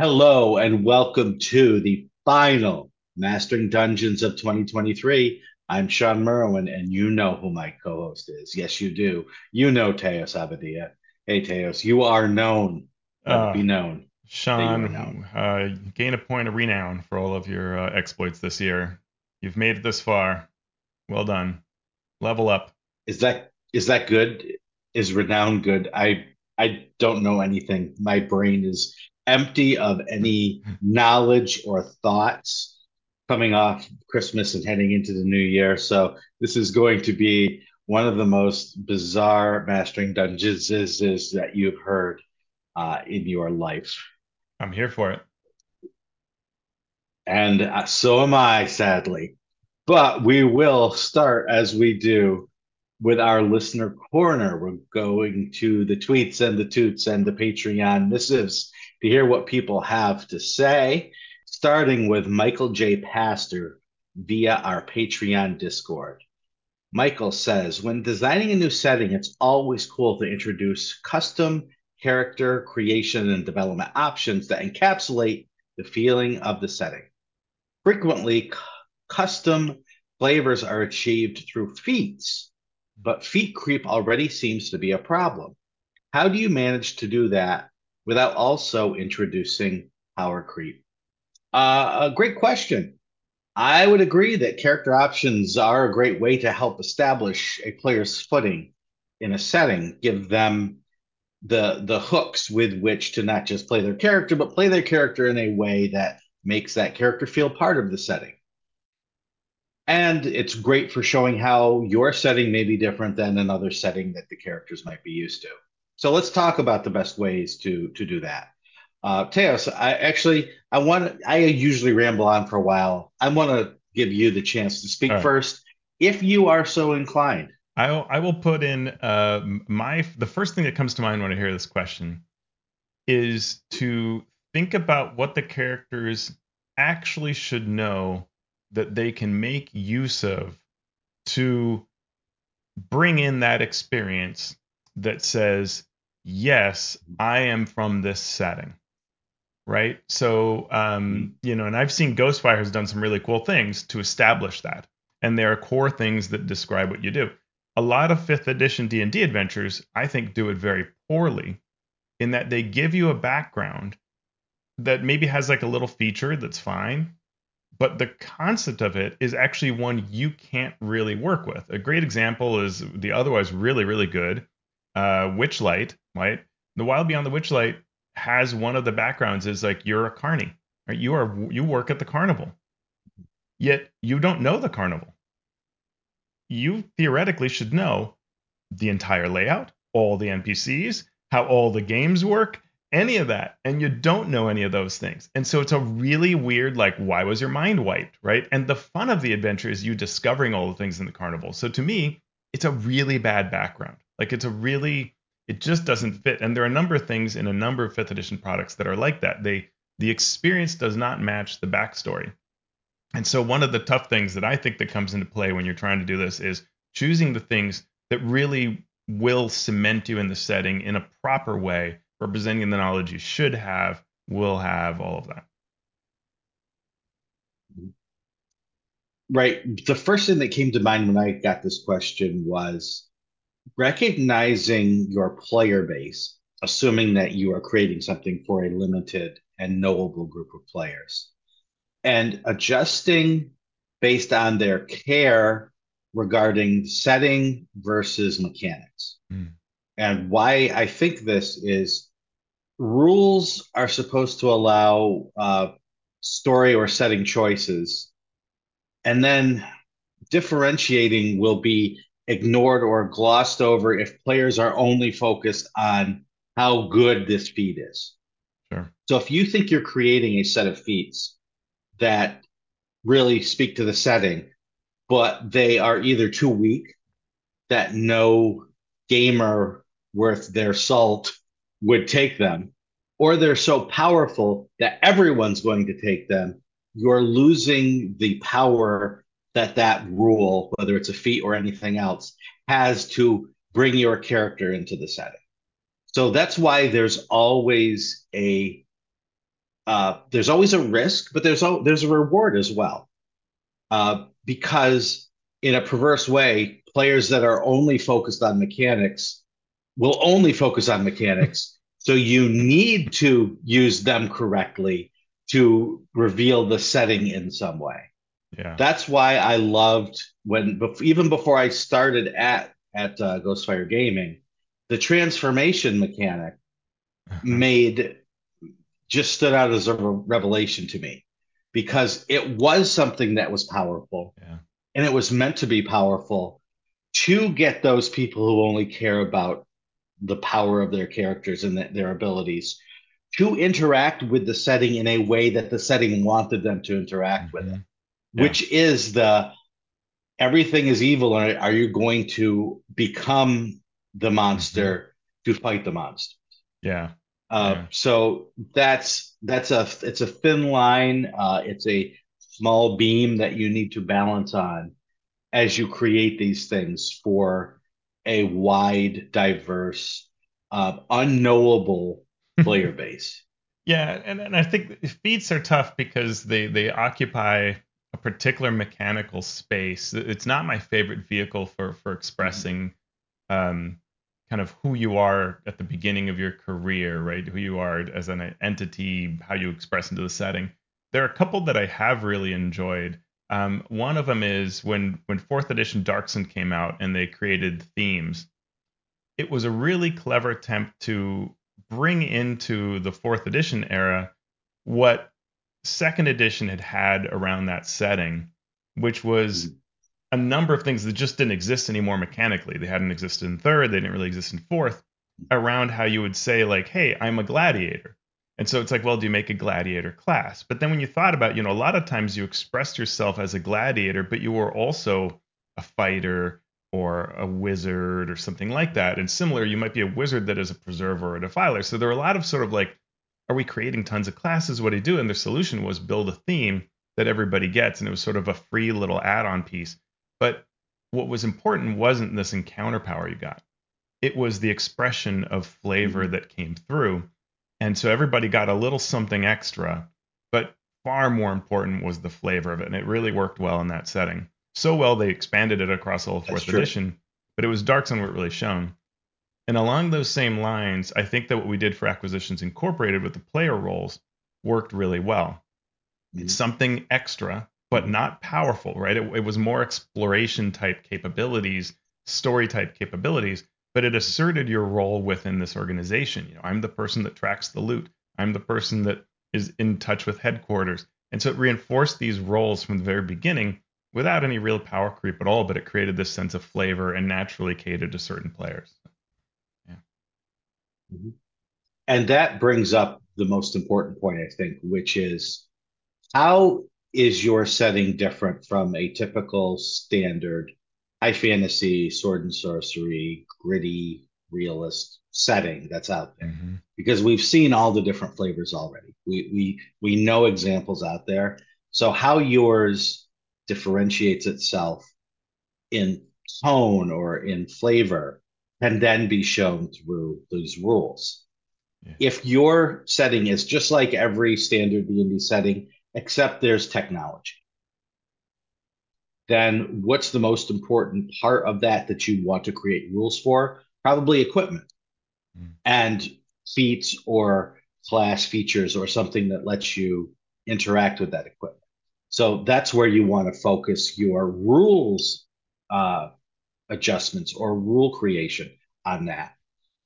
Hello and welcome to the final Mastering Dungeons of 2023. I'm Shawn Merwin, and you know who my co-host is. Yes, you do. You know Teos Abadia. Hey, Teos, you are known. Uh, be known. Shawn, uh, gain a point of renown for all of your uh, exploits this year. You've made it this far. Well done. Level up. Is that is that good? Is renown good? I I don't know anything. My brain is empty of any knowledge or thoughts coming off Christmas and heading into the new year. So this is going to be one of the most bizarre mastering dungeons is, is that you've heard uh, in your life. I'm here for it. And uh, so am I, sadly. But we will start as we do with our listener corner. We're going to the tweets and the toots and the Patreon missives to hear what people have to say, starting with Michael J. Pastor via our Patreon Discord. Michael says, when designing a new setting, it's always cool to introduce custom character creation and development options that encapsulate the feeling of the setting. Frequently, c- custom flavors are achieved through feats, but feat creep already seems to be a problem. How do you manage to do that without also introducing power creep? Uh, a great question. I would agree that character options are a great way to help establish a player's footing in a setting, give them the the hooks with which to not just play their character, but play their character in a way that makes that character feel part of the setting. And it's great for showing how your setting may be different than another setting that the characters might be used to. So let's talk about the best ways to to do that. Uh, Teos, I actually I want I usually ramble on for a while. I want to give you the chance to speak right. first, if you are so inclined. I I will put in uh, my the first thing that comes to mind when I hear this question is to think about what the characters actually should know that they can make use of to bring in that experience that says, yes, I am from this setting. Right. So, um, you know, and I've seen Ghostfire has done some really cool things to establish that. And there are core things that describe what you do. A lot of fifth edition D&D adventures, I think, do it very poorly in that they give you a background that maybe has like a little feature that's fine, but the concept of it is actually one you can't really work with. A great example is the otherwise really, really good uh, Witchlight, right? The Wild Beyond the Witchlight has one of the backgrounds is like you're a carny, right? You are you work at the carnival, yet you don't know the carnival. You theoretically should know the entire layout, all the NPCs, how all the games work, any of that. And you don't know any of those things. And so it's a really weird, like, why was your mind wiped, right? And the fun of the adventure is you discovering all the things in the carnival. So to me, it's a really bad background. Like, it's a really, it just doesn't fit. And there are a number of things in a number of fifth edition products that are like that. They, the experience does not match the backstory. And so one of the tough things that I think that comes into play when you're trying to do this is choosing the things that really will cement you in the setting in a proper way, representing the knowledge you should have, will have, all of that. Right. The first thing that came to mind when I got this question was recognizing your player base, assuming that you are creating something for a limited and knowable group of players, and adjusting based on their care regarding setting versus mechanics. Mm. And why I think this is rules are supposed to allow uh, story or setting choices, and then differentiating will be ignored or glossed over if players are only focused on how good this feat is. Sure. So if you think you're creating a set of feats that really speak to the setting, but they are either too weak that no gamer worth their salt would take them, or they're so powerful that everyone's going to take them, you're losing the power that that rule, whether it's a feat or anything else, has to bring your character into the setting. So that's why there's always a uh, there's always a risk, but there's a, there's a reward as well. Uh, because in a perverse way, players that are only focused on mechanics will only focus on mechanics. so you need to use them correctly to reveal the setting in some way. Yeah. That's why I loved when even before I started at at uh, Ghostfire Gaming, the transformation mechanic uh-huh. made just stood out as a revelation to me because it was something that was powerful yeah. and it was meant to be powerful to get those people who only care about the power of their characters and their abilities to interact with the setting in a way that the setting wanted them to interact mm-hmm. with it, yeah. which is the everything is evil. And are you going to become the monster mm-hmm. to fight the monster? Yeah. Uh, yeah. So that's that's a it's a thin line. Uh, it's a small beam that you need to balance on as you create these things for a wide, diverse, uh, unknowable player base. Yeah, and, and I think feats are tough because they they occupy particular mechanical space. It's not my favorite vehicle for for expressing um, kind of who you are at the beginning of your career, right? Who you are as an entity, how you express into the setting. There are a couple that I have really enjoyed. Um, one of them is when when fourth edition Dark Sun came out and they created themes. It was a really clever attempt to bring into the fourth edition era what second edition had had around that setting, which was mm-hmm. a number of things that just didn't exist anymore mechanically. They hadn't existed in third, they didn't really exist in fourth, around how you would say, like, hey, I'm a gladiator. And so it's like, well, do you make a gladiator class? But then when you thought about, you know, a lot of times you expressed yourself as a gladiator, but you were also a fighter or a wizard or something like that. And similar, you might be a wizard that is a preserver or a defiler. So there are a lot of sort of like, are we creating tons of classes? What do you do? And the solution was build a theme that everybody gets. And it was sort of a free little add on piece. But what was important wasn't this encounter power you got, it was the expression of flavor mm-hmm. that came through. And so everybody got a little something extra, but far more important was the flavor of it. And it really worked well in that setting so well they expanded it across all fourth edition. But it was Dark Sun where it really shone. And along those same lines, I think that what we did for Acquisitions Incorporated with the player roles worked really well. Mm-hmm. It's something extra, but not powerful, right? It, it was more exploration type capabilities, story type capabilities, but it asserted your role within this organization. You know, I'm the person that tracks the loot. I'm the person that is in touch with headquarters. And so it reinforced these roles from the very beginning without any real power creep at all, but it created this sense of flavor and naturally catered to certain players. Mm-hmm. And that brings up the most important point, I think, which is how is your setting different from a typical standard high fantasy, sword and sorcery, gritty, realist setting that's out there? Mm-hmm. Because we've seen all the different flavors already. We we we know examples out there. So how yours differentiates itself in tone or in flavor can then be shown through these rules. Yeah. If your setting is just like every standard D&D setting, except there's technology, then what's the most important part of that that you want to create rules for? Probably equipment mm. and feats or class features or something that lets you interact with that equipment. So that's where you want to focus your rules uh, adjustments or rule creation on that.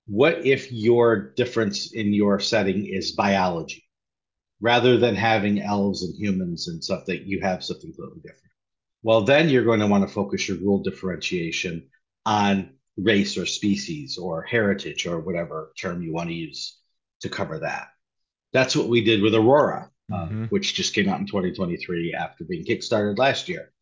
What if your difference in your setting is biology? Rather than having elves and humans and stuff that you have something totally different. Well, then you're going to want to focus your rule differentiation on race or species or heritage or whatever term you want to use to cover that. That's what we did with Aurora. Uh, mm-hmm. which just came out in 2023 after being kickstarted last year.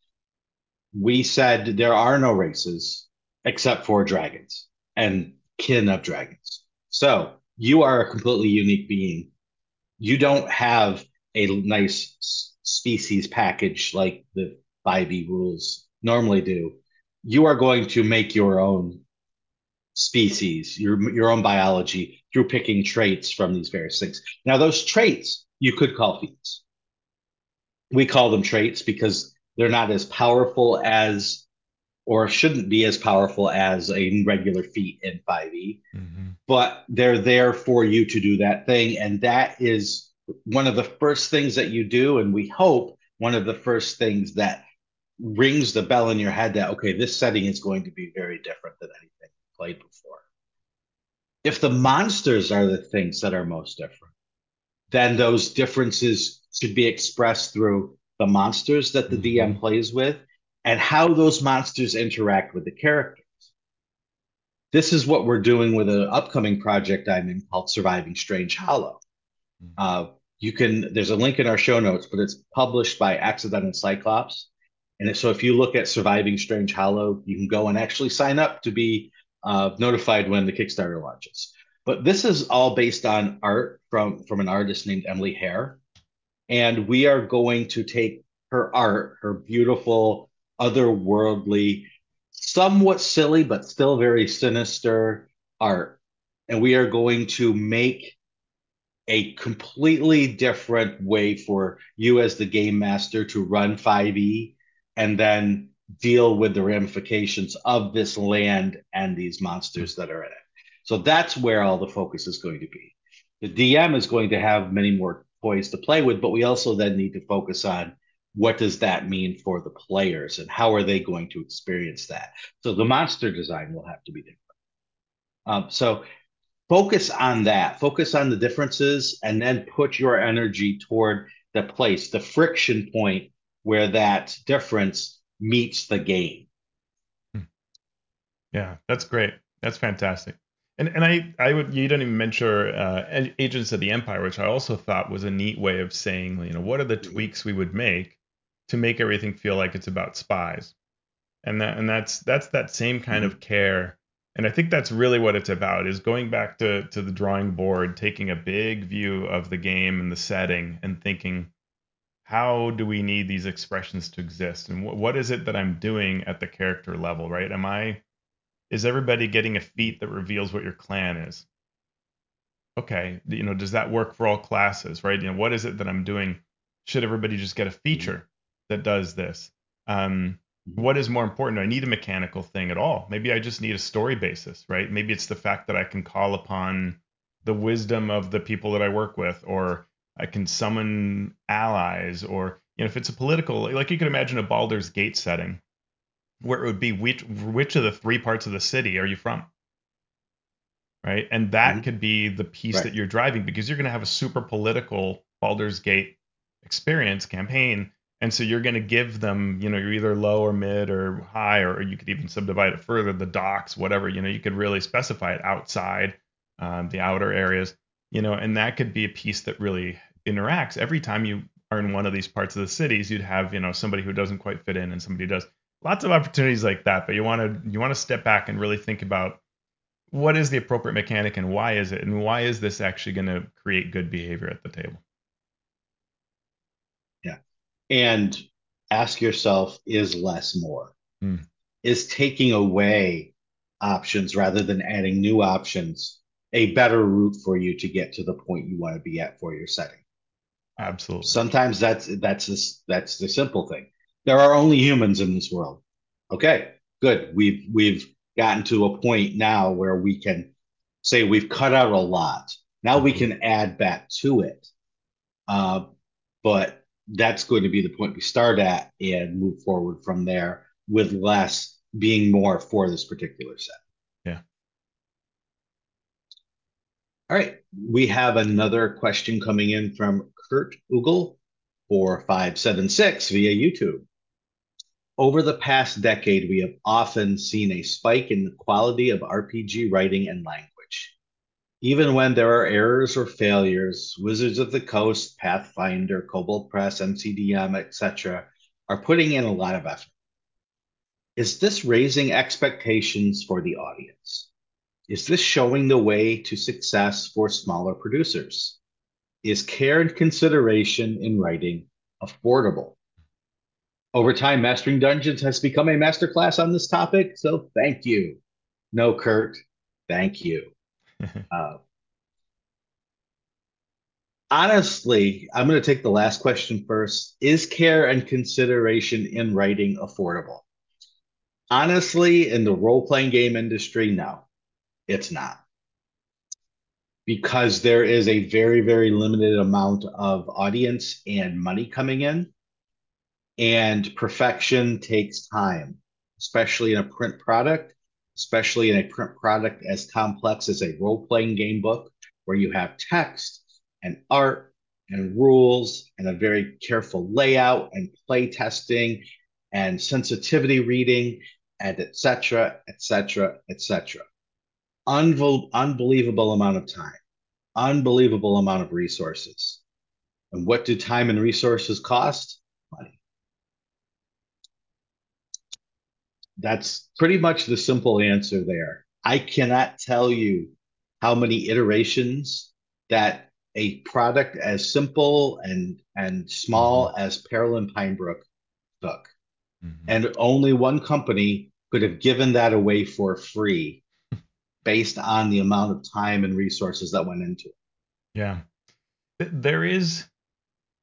We said there are no races except for dragons and kin of dragons. So you are a completely unique being. You don't have a nice species package like the 5e rules normally do. You are going to make your own species, your your own biology through picking traits from these various things. Now, those traits you could call feats. We call them traits because they're not as powerful as or shouldn't be as powerful as a regular feat in 5e, mm-hmm. but they're there for you to do that thing. And that is one of the first things that you do. And we hope one of the first things that rings the bell in your head that, okay, this setting is going to be very different than anything played before. If the monsters are the things that are most different, then those differences should be expressed through the monsters that the DM mm-hmm. plays with and how those monsters interact with the characters. This is what we're doing with an upcoming project I'm in called Surviving Strange Hollow. Mm-hmm. Uh, you can, there's a link in our show notes, but it's published by Accidental Cyclops. And so if you look at Surviving Strange Hollow, you can go and actually sign up to be uh, notified when the Kickstarter launches. But this is all based on art from, from an artist named Emily Hare. And we are going to take her art, her beautiful otherworldly, somewhat silly, but still very sinister art. And we are going to make a completely different way for you as the game master to run 5e and then deal with the ramifications of this land and these monsters that are in it. So that's where all the focus is going to be. The DM is going to have many more toys to play with, but we also then need to focus on what does that mean for the players and how are they going to experience that? So the monster design will have to be different. Um, so focus on that, focus on the differences, and then put your energy toward the place, the friction point where that difference meets the game. Hmm. Yeah, that's great. That's fantastic. And and I I would you didn't even mention uh, Agents of the Empire, which I also thought was a neat way of saying you know what are the mm-hmm. tweaks we would make to make everything feel like it's about spies. And that and that's that's that same kind mm-hmm. of care. And I think that's really what it's about is going back to to the drawing board, taking a big view of the game and the setting and thinking how do we need these expressions to exist and wh- what is it that I'm doing at the character level, right? Am I is everybody getting a feat that reveals what your clan is? Okay, you know, does that work for all classes, right? You know, what is it that I'm doing? Should everybody just get a feature? that does this. Um, what is more important? Do I need a mechanical thing at all? Maybe I just need a story basis, right? Maybe it's the fact that I can call upon the wisdom of the people that I work with, or I can summon allies, or you know, if it's a political, like you can imagine a Baldur's Gate setting, where it would be which which of the three parts of the city are you from, right? And that mm-hmm. could be the piece right. that you're driving because you're going to have a super political Baldur's Gate experience campaign and so you're going to give them, you know, you're either low or mid or high, or you could even subdivide it further, the docks, whatever, you know, you could really specify it outside um, the outer areas, you know, and that could be a piece that really interacts. Every time you are in one of these parts of the cities, you'd have, you know, somebody who doesn't quite fit in and somebody does. Lots of opportunities like that, but you want to you want to step back and really think about what is the appropriate mechanic and why is it, and why is this actually going to create good behavior at the table? Yeah. and ask yourself is less more? Mm. is taking away options rather than adding new options a better route for you to get to the point you want to be at for your setting? Absolutely. Sometimes that's that's this that's the simple thing there are only humans in this world okay good we've we've gotten to a point now where we can say we've cut out a lot now we can add back to it uh, but that's going to be the point we start at and move forward from there with less being more for this particular set. Yeah. All right. We have another question coming in from Kurt Ugal for 576 via YouTube. Over the past decade, we have often seen a spike in the quality of RPG writing and language. Even when there are errors or failures, Wizards of the Coast, Pathfinder, Kobold Press, MCDM, etc., are putting in a lot of effort. Is this raising expectations for the audience? Is this showing the way to success for smaller producers? Is care and consideration in writing affordable? Over time, Mastering Dungeons has become a masterclass on this topic, so thank you. No, Kurt, thank you. uh, Honestly, I'm going to take the last question first. Is care and consideration in writing affordable? Honestly, in the role-playing game industry, no, it's not. Because there is a very, very limited amount of audience and money coming in, and perfection takes time, especially in a print product, especially in a print product as complex as a role-playing game book, where you have text and art and rules and a very careful layout and play testing and sensitivity reading and etc etc etc unbelievable amount of time unbelievable amount of resources. And what do time and resources cost? Money that's pretty much the simple answer there i cannot tell you how many iterations that a product as simple and and small mm-hmm. as Peril Pinebrook took. Mm-hmm. And only one company could have given that away for free based on the amount of time and resources that went into it. Yeah. There is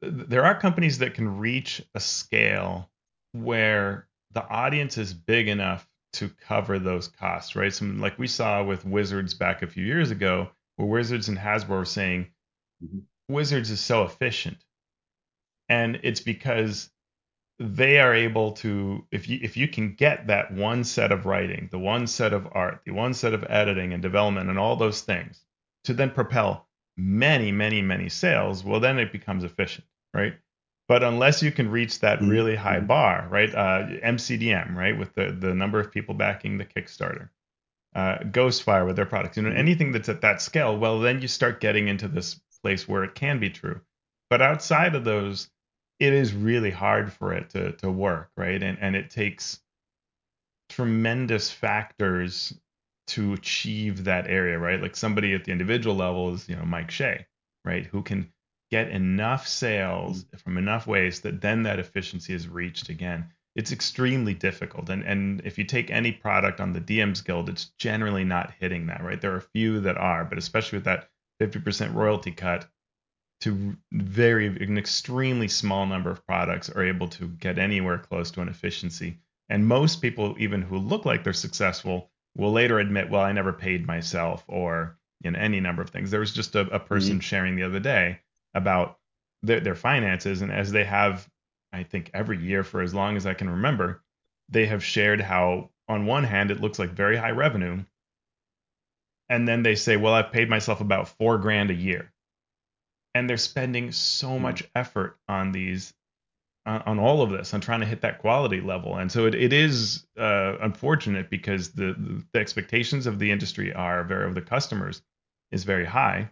there are companies that can reach a scale where the audience is big enough to cover those costs, right? Some like we saw with Wizards back a few years ago, where Wizards and Hasbro were saying, Mm-hmm. Wizards is so efficient. And it's because they are able to if you if you can get that one set of writing, the one set of art, the one set of editing and development and all those things to then propel many, many, many sales, well then it becomes efficient, right? But unless you can reach that mm-hmm. really high mm-hmm. bar, right? Uh, MCDM, right, with the the number of people backing the Kickstarter, uh, Ghostfire with their products, you know, anything that's at that scale, well then you start getting into this place where it can be true. But outside of those, it is really hard for it to to work, right? And and it takes tremendous factors to achieve that area, right? Like somebody at the individual level is, you know, Mike Shea, right? Who can get enough sales mm-hmm. from enough ways that then that efficiency is reached again. It's extremely difficult. And and if you take any product on the DMs Guild, it's generally not hitting that, right? There are a few that are, but especially with that 50% royalty cut to very an extremely small number of products are able to get anywhere close to an efficiency and most people even who look like they're successful will later admit well i never paid myself or in any number of things there was just a, a person mm-hmm. sharing the other day about their, their finances and as they have i think every year for as long as i can remember they have shared how on one hand it looks like very high revenue and then they say, well, I've paid myself about four grand a year. And they're spending so hmm. much effort on these, on, on, all of this, on trying to hit that quality level. And so it, it is uh, unfortunate because the, the expectations of the industry are very, of the customers is very high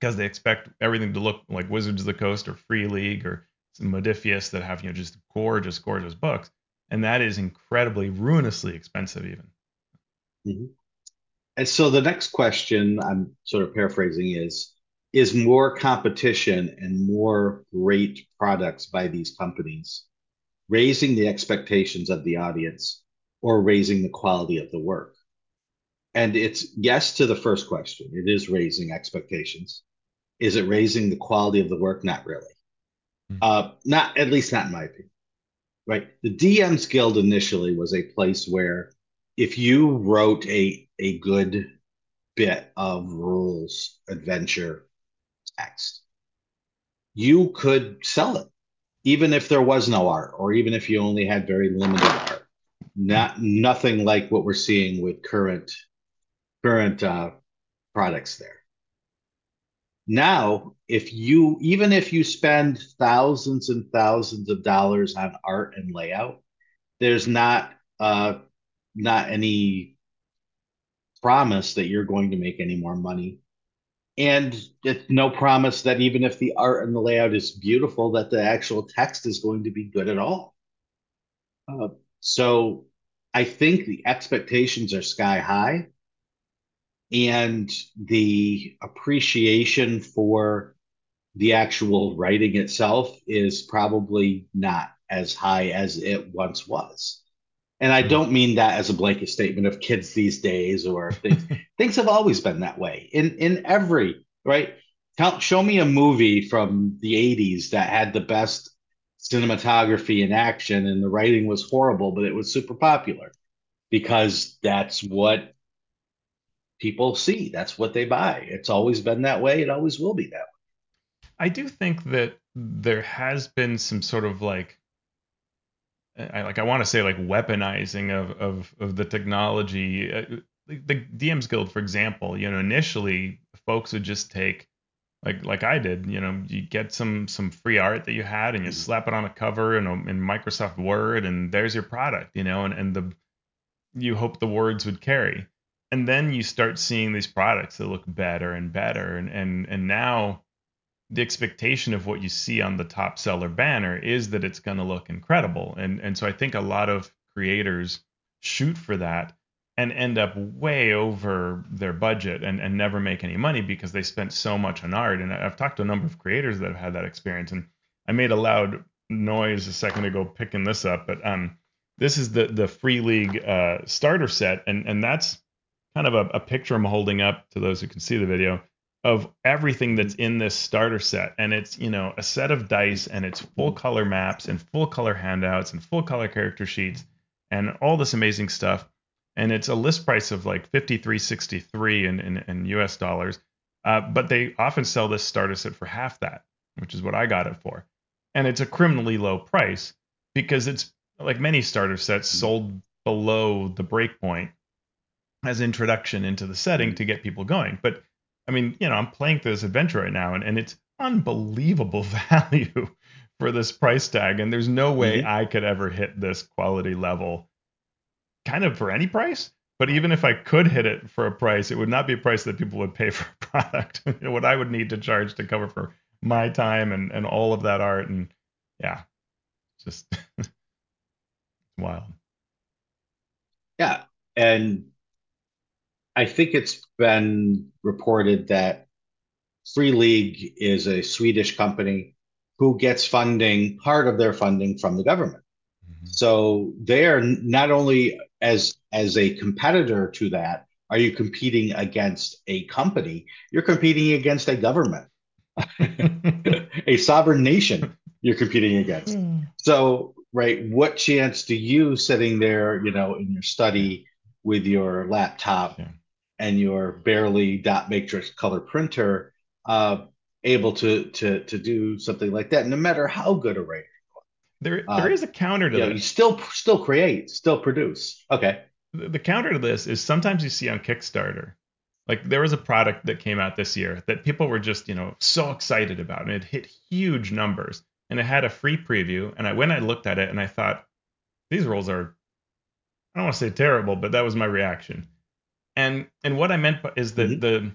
because they expect everything to look like Wizards of the Coast or Free League or Modiphius that have, you know, just gorgeous, gorgeous books. And that is incredibly, ruinously expensive even. Mm-hmm. And so the next question I'm sort of paraphrasing is is more competition and more great products by these companies raising the expectations of the audience or raising the quality of the work? And it's yes to the first question. It is raising expectations. Is it raising the quality of the work? Not really. Mm-hmm. Uh, not at least not in my opinion. Right. The DMs Guild initially was a place where if you wrote a a good bit of rules adventure text, you could sell it, even if there was no art, or even if you only had very limited art. Not nothing like what we're seeing with current current uh, products there. Now, if you even if you spend thousands and thousands of dollars on art and layout, there's not uh, not any promise that you're going to make any more money. And it's no promise that even if the art and the layout is beautiful, that the actual text is going to be good at all. Uh, so I think the expectations are sky high and the appreciation for the actual writing itself is probably not as high as it once was. And I hmm. don't mean that as a blanket statement of kids these days or things. things have always been that way in in every right. count, show me a movie from the 80s that had the best cinematography and action and the writing was horrible, but it was super popular because that's what people see. That's what they buy. It's always been that way. It always will be that way. I do think that there has been some sort of like I like I want to say like weaponizing of of of the technology. Uh, the DMs Guild, for example, you know, initially folks would just take like like I did, you know, you get some some free art that you had and you mm-hmm. slap it on a cover in, a, in Microsoft Word and there's your product, you know, and and the you hope the words would carry. And then you start seeing these products that look better and better and and and now the expectation of what you see on the top seller banner is that it's going to look incredible. And and so I think a lot of creators shoot for that and end up way over their budget and, and never make any money because they spent so much on art. And I've talked to a number of creators that have had that experience. And I made a loud noise a second ago picking this up, but um, this is the the Free League uh, starter set, and and that's kind of a, a picture I'm holding up to those who can see the video of everything that's in this starter set. And it's you know a set of dice and it's full color maps and full color handouts and full color character sheets and all this amazing stuff. And it's a list price of like 53.63 in, in, in us dollars. Uh, but they often sell this starter set for half that which is what i got it for. And it's a criminally low price because it's like many starter sets sold below the breakpoint as introduction into the setting to get people going but I mean, you know, I'm playing through this adventure right now, and, and it's unbelievable value for this price tag. And there's no way mm-hmm. I could ever hit this quality level kind of for any price. But even if I could hit it for a price, it would not be a price that people would pay for a product. you know, what I would need to charge to cover for my time and, and all of that art. And yeah, just wild. Yeah. And I think it's been reported that Free League is a Swedish company who gets funding, part of their funding from the government. Mm-hmm. So they are not only as as a competitor to that, are you competing against a company? You're competing against a government, a sovereign nation. You're competing against. Mm. So, right, what chance do you sitting there, you know, in your study with your laptop? Yeah and your barely dot matrix color printer uh, able to to to do something like that, no matter how good a writer. There, uh, there is a counter to you that. you still still create, still produce. Okay. The, the counter to this is sometimes you see on Kickstarter, like there was a product that came out this year that people were just you know so excited about, and it hit huge numbers, and it had a free preview. And I when I looked at it, and I thought, these rules are, I don't want to say terrible, but that was my reaction and and what I meant is that mm-hmm. the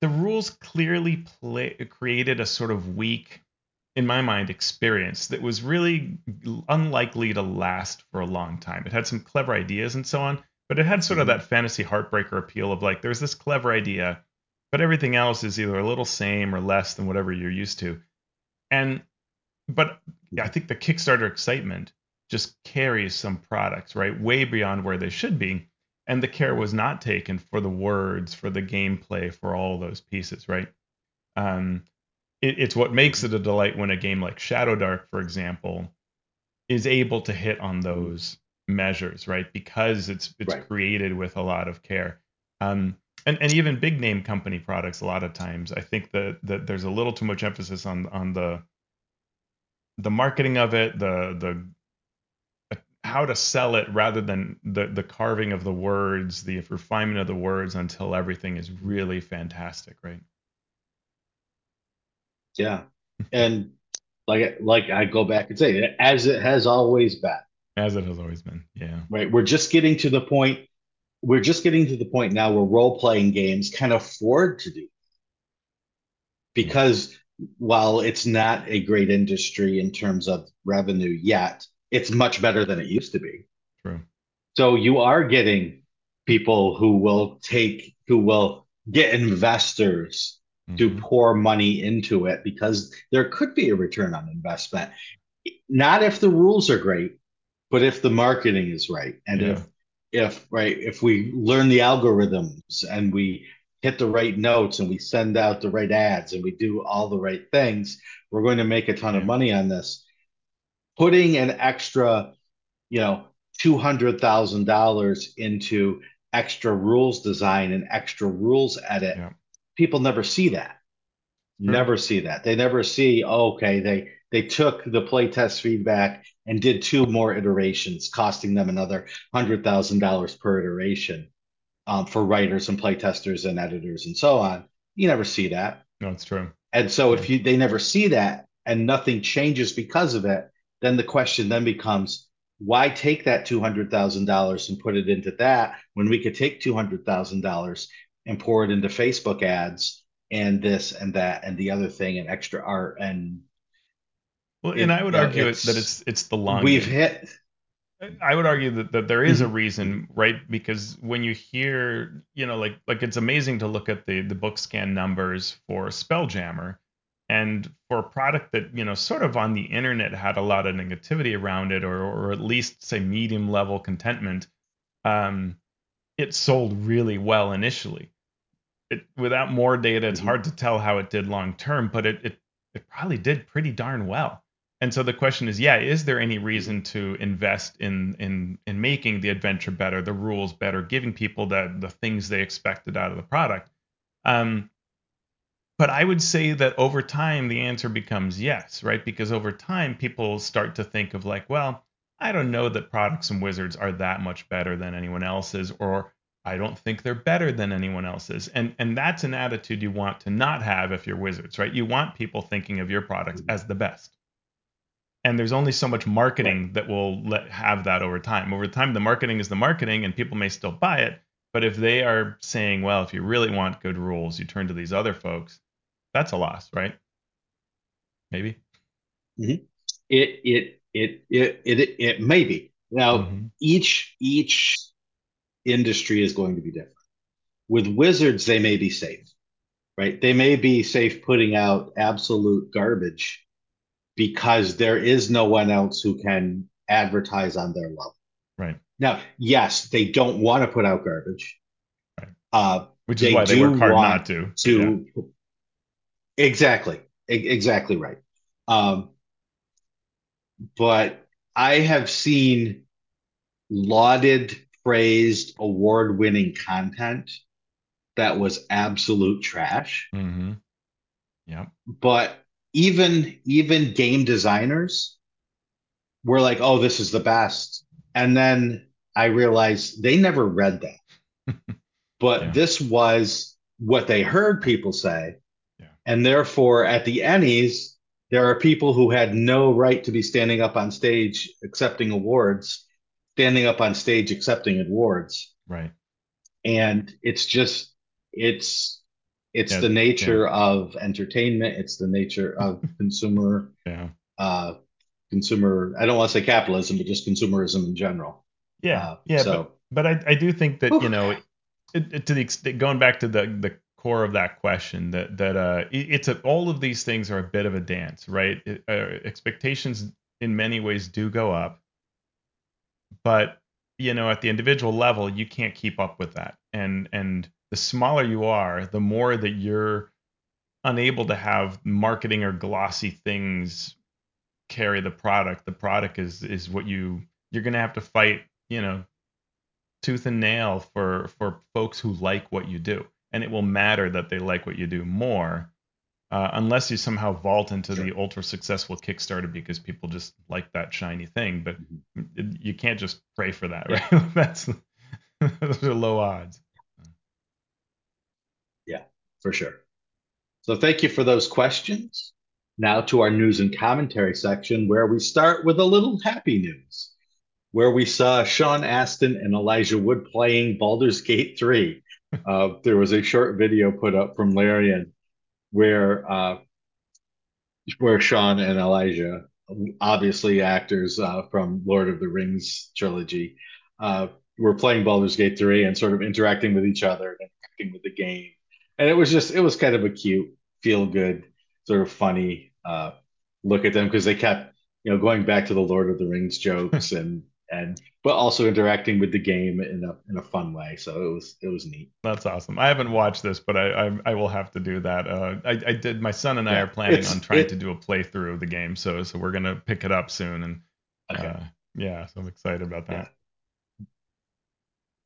the rules clearly play, created a sort of weak, in my mind, experience that was really unlikely to last for a long time. It had some clever ideas and so on, but it had sort of mm-hmm. that fantasy heartbreaker appeal of like there's this clever idea, but everything else is either a little same or less than whatever you're used to. And but yeah, I think the Kickstarter excitement just carries some products right way beyond where they should be and the care was not taken for the words, for the gameplay, for all those pieces, right? Um, it, it's what makes it a delight when a game like Shadow Dark, for example, is able to hit on those measures, right? Because it's it's right. created with a lot of care. Um, and, and even big name company products, a lot of times, I think that that there's a little too much emphasis on on the the marketing of it, the the how to sell it rather than the the carving of the words, the refinement of the words until everything is really fantastic, right? Yeah, and like like I go back and say, as it has always been. As it has always been, yeah. Right, we're just getting to the point. We're just getting to the point now where role playing games can afford to do because while it's not a great industry in terms of revenue yet, it's much better than it used to be. True. So you are getting people who will take, who will get investors mm-hmm. to pour money into it because there could be a return on investment. Not if the rules are great, but if the marketing is right and yeah. if if right if we learn the algorithms and we hit the right notes and we send out the right ads and we do all the right things, we're going to make a ton of money on this. Putting an extra, you know, $200,000 into extra rules design and extra rules edit, Yeah. people never see that. Never see that. They never see, oh, okay, they they took the playtest feedback and did two more iterations, costing them another hundred thousand dollars per iteration um, for writers and playtesters and editors and so on. You never see that. No, it's true. And so if you they never see that and nothing changes because of it, then the question then becomes, why take that two hundred thousand dollars and put it into that when we could take two hundred thousand dollars and pour it into Facebook ads and this and that and the other thing and extra art and Well, It- and I would argue it's- that it's it's the long we've game. hit I would argue that, that there is a Mhm. reason, right? Because when you hear, you know, like like it's amazing to look at the the book scan numbers for Spelljammer, and for a product that you know sort of on the internet had a lot of negativity around it, or or at least say medium level contentment, um, it sold really well initially. It without more data, it's Mhm. hard to tell how it did long term, but it it it probably did pretty darn well. And so the question is, yeah, is there any reason to invest in in in making the adventure better, the rules better, giving people the the things they expected out of the product? Um, but I would say that over time the answer becomes yes, right? Because over time people start to think of like, well, I don't know that products and wizards are that much better than anyone else's, or I don't think they're better than anyone else's. And and that's an attitude you want to not have if you're wizards, right? You want people thinking of your products mm-hmm. as the best and there's only so much marketing that will let have that over time. Over time, the marketing is the marketing, and people may still buy it. But if they are saying, well, if you really want good rules, you turn to these other folks, that's a loss, right? Maybe. it it it it it, it may be now Mhm. each each industry is going to be different with wizards they may be safe right they may be safe putting out absolute garbage because there is no one else who can advertise on their level Right. now yes they don't want to put out garbage Right. uh Which is They why they work hard not to. to exactly E- exactly right um but i have seen lauded praised award-winning content that was absolute trash Yeah. hmm Yep. but even even game designers were like oh this is the best and then i realized they never read that but Yeah. this was what they heard people say Yeah. And therefore at the ennies there are people who had no right to be standing up on stage accepting awards standing up on stage accepting awards Right. and it's just it's it's Yeah, the nature of entertainment it's the nature of consumer Yeah. uh consumer i don't want to say capitalism but just consumerism in general Yeah. Uh, yeah. so- But but I, I do think that, Whew. you know, it, it, to the extent going back to the the core of that question that that uh it- it's a, all of these things are a bit of a dance, right? It, uh, expectations in many ways do go up, but you know, at the individual level, you can't keep up with that. And and the smaller you are, the more that you're unable to have marketing or glossy things carry the product. The product is is what you you're to have to fight, you know, tooth and nail for for folks who like what you do. And it will matter that they like what you do more. Uh, unless you somehow vault into the ultra successful Kickstarter because people just like that shiny thing, but it- you can't just pray for that, right? That's those are low odds. Yeah, for sure so thank you for those questions now to our news and commentary section where we start with a little happy news where we saw sean astin and elijah wood playing Baldur's Gate 3 uh, there was a short video put up from larian where uh, where sean and elijah obviously actors uh, from lord of the rings trilogy uh, were playing Baldur's Gate 3 and sort of interacting with each other and interacting with the game. And it was just it was kind of a cute feel good sort of funny uh, look at them because they kept you know going back to the Lord of the Rings jokes and and but also interacting with the game in a in a fun way. So it was it was neat. That's awesome. I haven't watched this, but I I, I will have to do that. Uh, I I did. My son and I are planning on trying it, to do a playthrough of the game, so so we're gonna pick it up soon. And okay. Uh, yeah, so I'm excited about that. Yeah.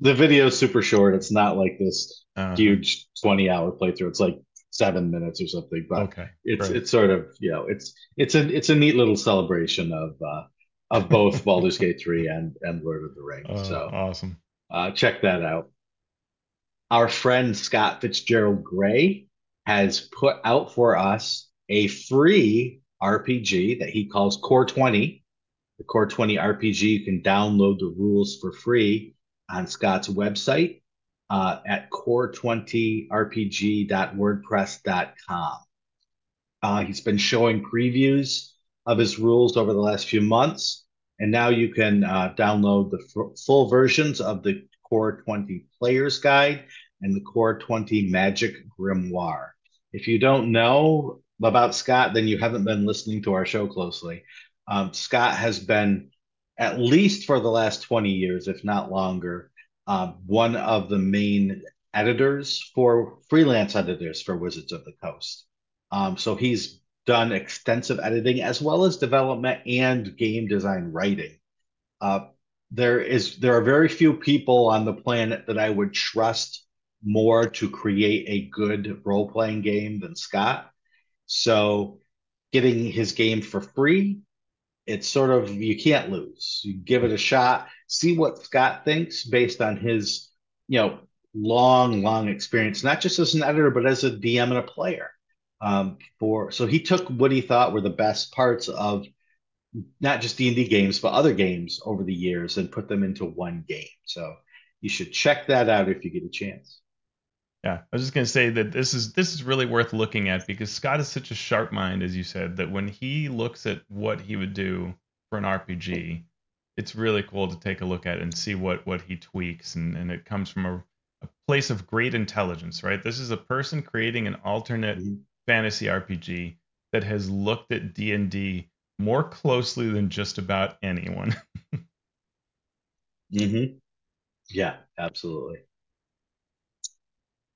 The video is super short. It's not like this uh-huh. huge 20 hour playthrough. It's like seven minutes or something. But okay, it's it's sort of you know it's it's a it's a neat little celebration of uh, of both Baldur's Gate 3 and, and Lord of the Rings. Oh, so awesome. Uh, check that out. Our friend Scott Fitzgerald Gray has put out for us a free RPG that he calls Core 20. The Core 20 RPG, you can download the rules for free on Scott's website uh, at core20rpg.wordpress.com. Uh, he's been showing previews of his rules over the last few months. And now you can uh, download the f- full versions of the Core 20 Player's Guide and the Core 20 Magic Grimoire. If you don't know about Scott, then you haven't been listening to our show closely. Um, Scott has been, at least for the last 20 years, if not longer, uh, one of the main editors for freelance editors for Wizards of the Coast. Um, so he's done extensive editing as well as development and game design writing. Uh, there is there are very few people on the planet that I would trust more to create a good role playing game than Scott. So getting his game for free, it's sort of you can't lose. You give it a shot, see what Scott thinks based on his, you know, long, long experience, not just as an editor, but as a DM and a player um, for so he took what he thought were the best parts of not just D&D games but other games over the years and put them into one game. So you should check that out if you get a chance. Yeah, I was just gonna say that this is this is really worth looking at because Scott is such a sharp mind, as you said, that when he looks at what he would do for an RPG, it's really cool to take a look at and see what what he tweaks, and and it comes from a, a place of great intelligence, right? This is a person creating an alternate mm-hmm fantasy RPG that has looked at D&D more closely than just about anyone. mhm. Yeah, absolutely.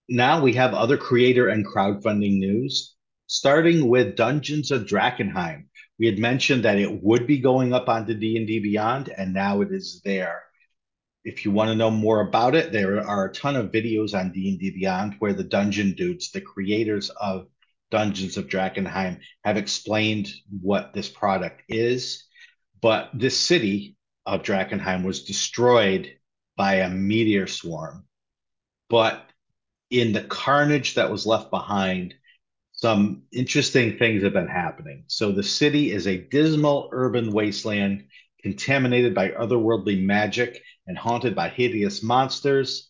Now we have other creator and crowdfunding news, starting with Dungeons of Drakkenheim. We had mentioned that it would be going up onto D&D Beyond and now it is there. If you want to know more about it, there are a ton of videos on D&D Beyond where the Dungeon Dudes, the creators of Dungeons of Drakkenheim have explained what this product is, but this city of Drakkenheim was destroyed by a meteor swarm. But in the carnage that was left behind, some interesting things have been happening. So the city is a dismal urban wasteland contaminated by otherworldly magic and haunted by hideous monsters.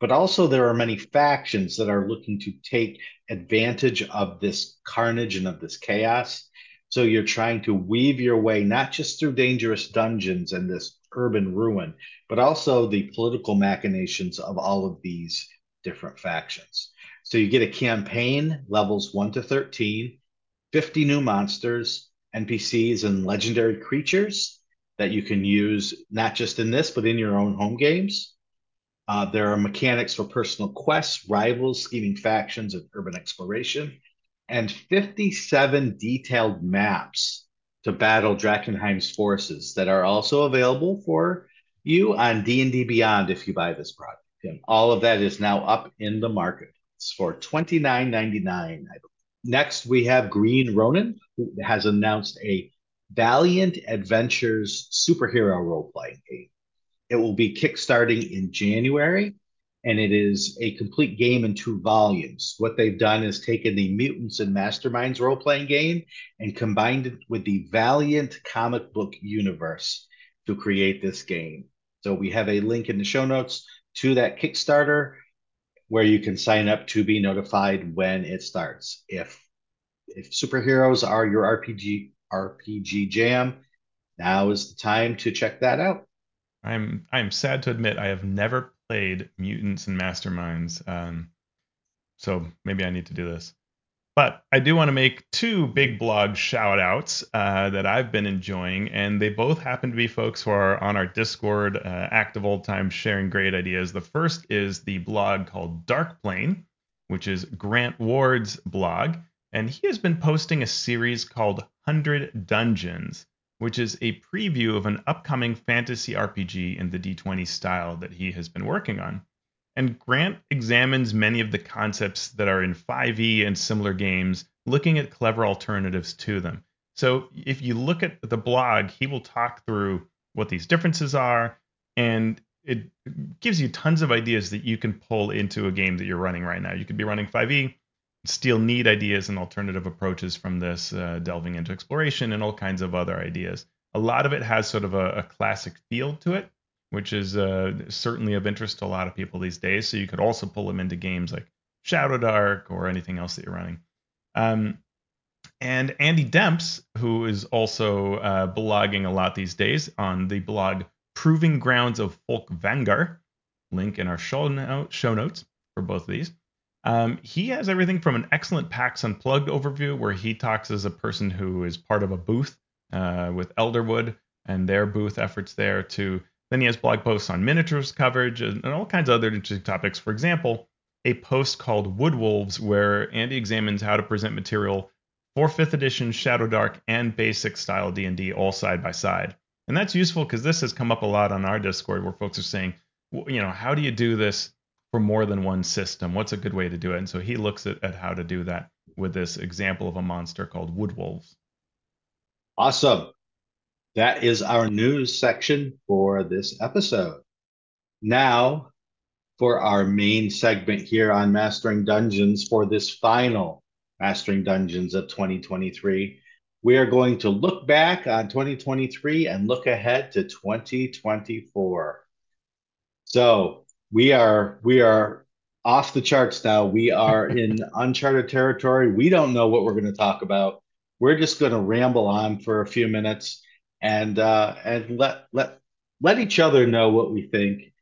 But also, there are many factions that are looking to take advantage of this carnage and of this chaos. So you're trying to weave your way not just through dangerous dungeons and this urban ruin, but also the political machinations of all of these different factions. So you get a campaign, levels 1 to 13, 50 new monsters, NPCs, and legendary creatures that you can use not just in this, but in your own home games. Uh, there are mechanics for personal quests, rivals, scheming factions, and urban exploration, and 57 detailed maps to battle Drakkenheim's forces that are also available for you on D&D Beyond if you buy this product. And all of that is now up in the market. It's for $29.99. Next, we have Green Ronin, who has announced a Valiant Adventures superhero role-playing game. It will be kickstarting in January, and it is a complete game in two volumes. What they've done is taken the Mutants and Masterminds role playing game and combined it with the Valiant comic book universe to create this game. So we have a link in the show notes to that Kickstarter where you can sign up to be notified when it starts. If if superheroes are your RPG RPG jam, now is the time to check that out. I'm I'm sad to admit I have never played Mutants and Masterminds, um, so maybe I need to do this. But I do want to make two big blog shout outs uh, that I've been enjoying, and they both happen to be folks who are on our Discord, uh, active old time, sharing great ideas. The first is the blog called Dark Plane, which is Grant Ward's blog, and he has been posting a series called 100 Dungeons, which is a preview of an upcoming fantasy RPG in the D20 style that he has been working on. And Grant examines many of the concepts that are in 5e and similar games, looking at clever alternatives to them. So if you look at the blog, he will talk through what these differences are, and it gives you tons of ideas that you can pull into a game that you're running right now. You could be running 5e, steal neat ideas and alternative approaches from this, uh, delving into exploration and all kinds of other ideas. A lot of it has sort of a, a classic feel to it, which is uh, certainly of interest to a lot of people these days. So you could also pull them into games like Shadowdark or anything else that you're running. Um, and Andy Demps, who is also uh, blogging a lot these days on the blog Proving Grounds of Folkvangr, link in our show, show notes for both of these. Um, he has everything from an excellent PAX Unplugged overview, where he talks as a person who is part of a booth uh, with Elderwood and their booth efforts there, to then he has blog posts on miniatures coverage and, and all kinds of other interesting topics. For example, a post called Woodwolves, where Andy examines how to present material for 5th edition Shadowdark and basic style D&D all side by side. And that's useful because this has come up a lot on our Discord where folks are saying, you know, how do you do this for more than one system? What's a good way to do it? And so he looks at, at how to do that with this example of a monster called Woodwolves. Awesome. That is our news section for this episode. Now, for our main segment here on Mastering Dungeons for this final Mastering Dungeons of 2023, we are going to look back on 2023 and look ahead to 2024. So we are we are off the charts now. We are in uncharted territory. We don't know what we're going to talk about. We're just going to ramble on for a few minutes and uh, and let let let each other know what we think.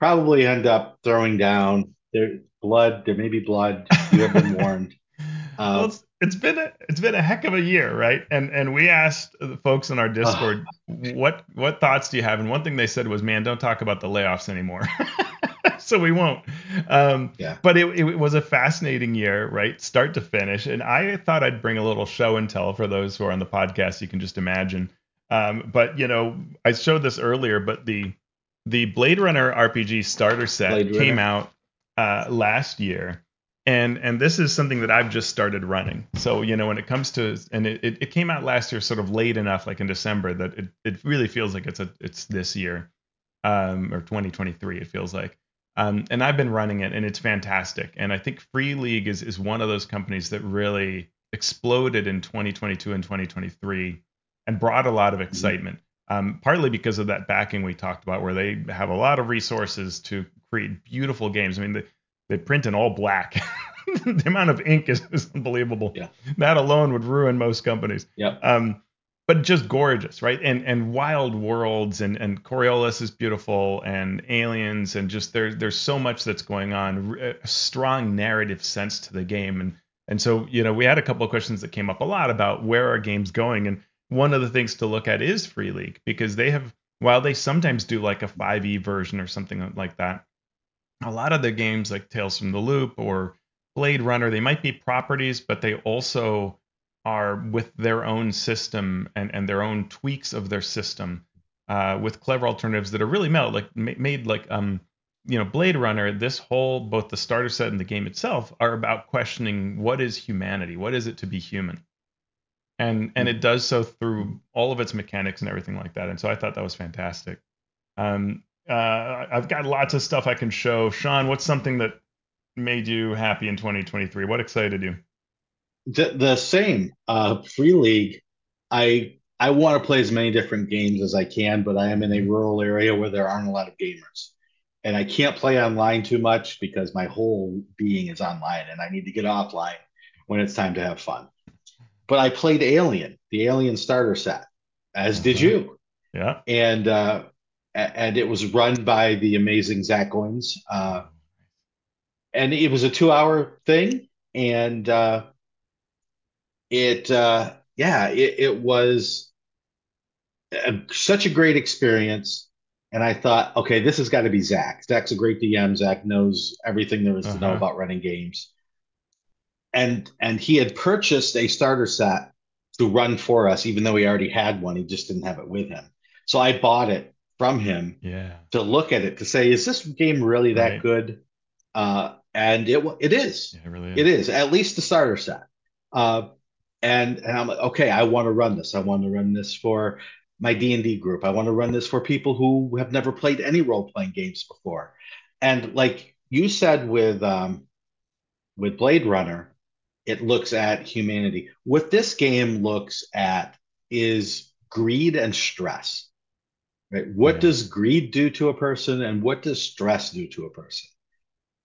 Probably end up throwing down there blood. There may be blood. You have been warned. Um, well, it's, it's been a, it's been a heck of a year, right? And and we asked the folks in our Discord what what thoughts do you have, and one thing they said was, "Man, don't talk about the layoffs anymore." so we won't. Um, yeah. But it, it was a fascinating year, right? Start to finish. And I thought I'd bring a little show and tell for those who are on the podcast. You can just imagine um, but you know, I showed this earlier, but the the Blade Runner RPG starter set came out uh, last year, and and this is something that I've just started running. So you know, when it comes to and it, it, it came out last year, sort of late enough, like in December, that it, it really feels like it's a it's this year, um, or 2023. It feels like. Um, and I've been running it, and it's fantastic. And I think Free League is is one of those companies that really exploded in 2022 and 2023 and brought a lot of mm-hmm. excitement. Um, partly because of that backing we talked about, where they have a lot of resources to create beautiful games. I mean, they, they print in all black. the amount of ink is, is, unbelievable. Yeah. That alone would ruin most companies. Yeah. Um, but just gorgeous, right? And and wild worlds and and Coriolis is beautiful and aliens and just there's there's so much that's going on. A strong narrative sense to the game and and so you know we had a couple of questions that came up a lot about where are games going and one of the things to look at is Free League because they have, while they sometimes do like a 5e version or something like that, a lot of the games like Tales from the Loop or Blade Runner, they might be properties, but they also are with their own system and, and their own tweaks of their system uh, with clever alternatives that are really made like made like um you know Blade Runner. This whole both the starter set and the game itself are about questioning what is humanity, what is it to be human, and and it does so through all of its mechanics and everything like that. And so I thought that was fantastic. Um, uh, I've got lots of stuff I can show. Shawn, what's something that made you happy in 2023? What excited you? The, the same. Uh, Free League. I I want to play as many different games as I can, but I am in a mm-hmm. rural area where there aren't a lot of gamers. And I can't play online too much because my whole being is online and I need to get offline when it's time to have fun but I played Alien, the Alien starter set, as did uh-huh. you. Yeah. And uh, and it was run by the amazing Zach Goins. Uh, and it was a two-hour thing, and uh, it uh, yeah, it, it was a, such a great experience. And I thought, okay, this has got to be Zach. Zach's a great DM. Zach knows everything there is to know Uh-huh. about running games. And and he had purchased a starter set to run for us, even though he already had one. He just didn't have it with him. So I bought it from him Yeah. to look at it to say, is this game really that Right. good? Uh, and it it is. Yeah, it really It is. is at least the starter set. Uh, and and I'm like, okay, I want to run this. I want to run this for my D and D group. I want to run this for people who have never played any role playing games before. And like you said with um, with Blade Runner, it looks at humanity. What this game looks at is greed and stress. Right? What Yeah. does greed do to a person, and what does stress do to a person?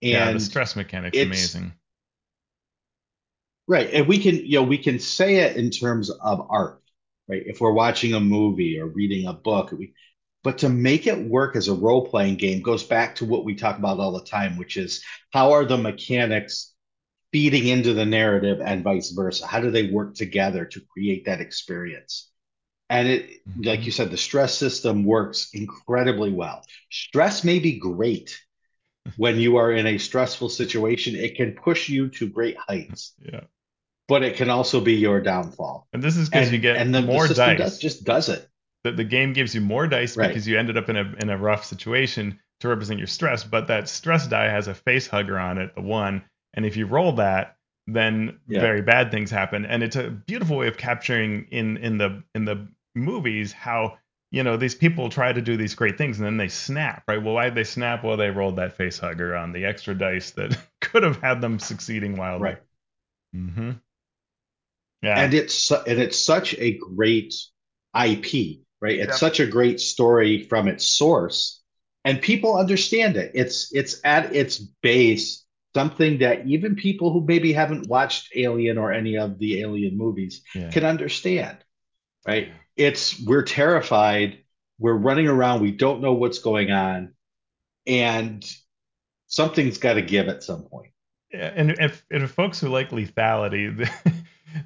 Yeah, the stress mechanic's amazing. Right. And we can, you know, we can say it in terms of art, right? If we're watching a movie or reading a book, we, but to make it work as a role-playing game goes back to what we talk about all the time, which is how are the mechanics feeding into the narrative and vice versa? How do they work together to create that experience? And it, like Mhm. you said, the stress system works incredibly well. Stress may be great when you are in a stressful situation. It can push you to great heights Yeah. But it can also be your downfall. And this is because you get and the, the more system dice. does, just does it. the, the game gives you more dice Right. because you ended up in a in a rough situation to represent your stress, but that stress die has a face hugger on it, the one, and if you roll that, then Yeah. very bad things happen. And it's a beautiful way of capturing in in the in the movies how you know these people try to do these great things and then they snap, right? Well, why did they snap? Well, they rolled that face hugger on the extra dice that could have had them succeeding wildly. Right. Mm-hmm. Yeah. And it's and it's such a great IP, right? It's Yeah. such a great story from its source, and people understand it. It's it's at its base something that even people who maybe haven't watched Alien or any of the Alien movies yeah. can understand, right? It's we're terrified, we're running around, we don't know what's going on, and something's got to give at some point. Yeah, and if, and if folks who like lethality,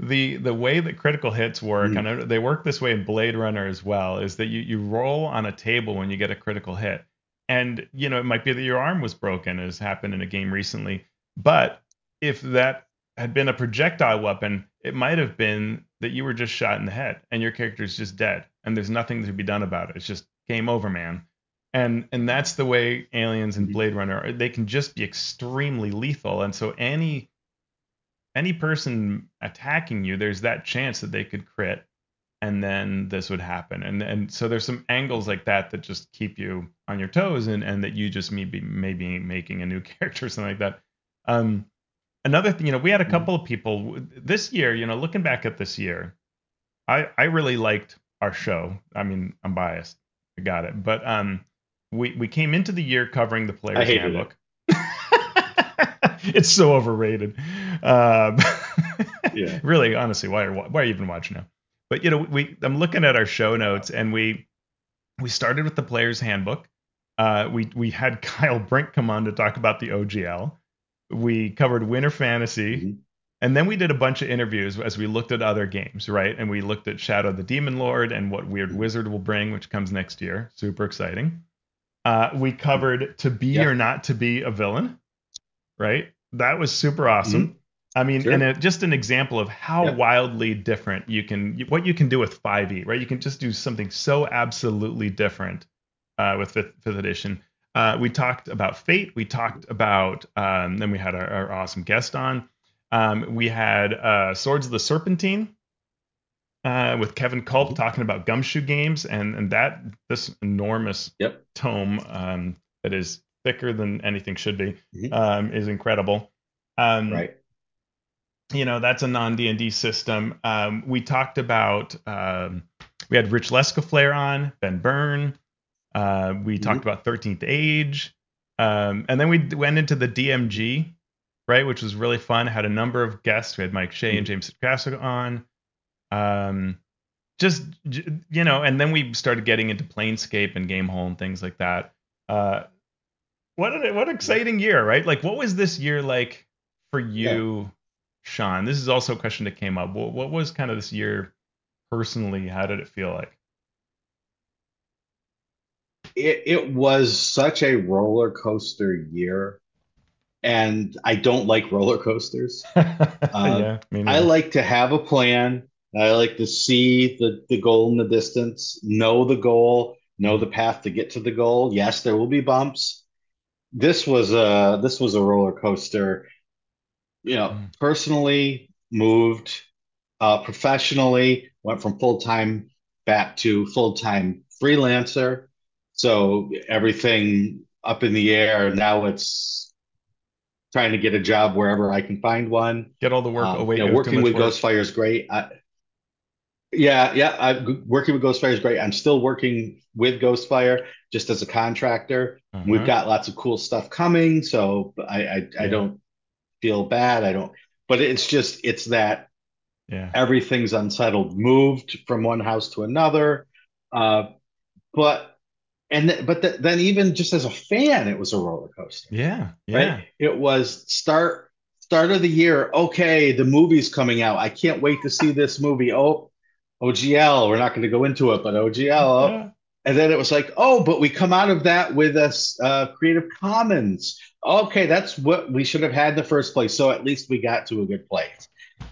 the, the way that critical hits work, Mm. and they work this way in Blade Runner as well, is that you you roll on a table when you get a critical hit, and you know it might be that your arm was broken, as happened in a game recently, but if that had been a projectile weapon, it might have been that you were just shot in the head and your character is just dead, and there's nothing to be done about it. It's just game over, man and and that's the way aliens and Mhm. blade runner they can just be extremely lethal and so any any person attacking you there's that chance that they could crit and then this would happen. And and so there's some angles like that that just keep you on your toes and and that you just maybe maybe making a new character or something like that. Um another thing you know we had a Mhm. couple of people this year you know looking back at this year i i really liked our show. I mean i'm biased. I got it. But um we we came into the year covering the player's handbook. It's so overrated um Yeah. really honestly why are why are you even watching now but you know we i'm looking at our show notes and we we started with the player's handbook uh we we had kyle brink come on to talk about the ogl we covered winter fantasy Mhm. and then we did a bunch of interviews as we looked at other games, right? And we looked at Shadow the Demon Lord and what Weird Mhm. Wizard will bring, which comes next year. Super exciting. Uh, we covered To Be Yeah. or Not to Be a Villain, right? That was super awesome. I mean, Sure. and it, just an example of how Yep. wildly different you can, what you can do with 5e, right? You can just do something so absolutely different uh, with fifth, fifth edition. Uh, we talked about Fate. We talked about, um, then we had our, our awesome guest on. Um, we had uh, Swords of the Serpentine uh, with Kevin Kulp Mhm. talking about gumshoe games and and that this enormous Yep. tome um, that is thicker than anything should be Mhm. um, is incredible. Um, Right. You know that's a non D and D system. Um, we talked about um, we had Rich Lescouflair on Ben Byrne. Uh, we talked Mhm. about Thirteenth Age, um, and then we went into the DMG, right, which was really fun. Had a number of guests. We had Mike Shea and James Introcaso on. Um, just you know, and then we started getting into Planescape and Game Hole and things like that. Uh, what an what an exciting year, right? Like, what was this year like for you Shawn, this is also a question that came up. What, what was kind of this year personally? How did it feel like? It, it was such a roller coaster year, and I don't like roller coasters. Uh, yeah, me I like to have a plan. I like to see the, the goal in the distance, know the goal, know the path to get to the goal. Yes, there will be bumps. This was a this was a roller coaster. You know, mm. personally moved, uh, professionally went from full time back to full time freelancer. So everything up in the air. Now it's trying to get a job wherever I can find one. Get all the work. Um, wait, you know, working with work. Ghostfire is great. I, yeah, yeah. I, working with Ghostfire is great. I'm still working with Ghostfire just as a contractor. Uh We've got lots of cool stuff coming, so I, I, I Yeah, don't feel bad. I don't, but it's just it's that yeah, everything's unsettled, moved from one house to another. Uh, but and th- but th- then even just as a fan, it was a roller coaster, yeah, right? yeah. It was start start of the year. Okay, the movie's coming out. I can't wait to see this movie. Oh, OGL. We're not going to go into it, but OGL. Oh. Yeah. And then it was like, oh, but we come out of that with a uh, Creative Commons. Okay, that's what we should have had in the first place. So at least we got to a good place.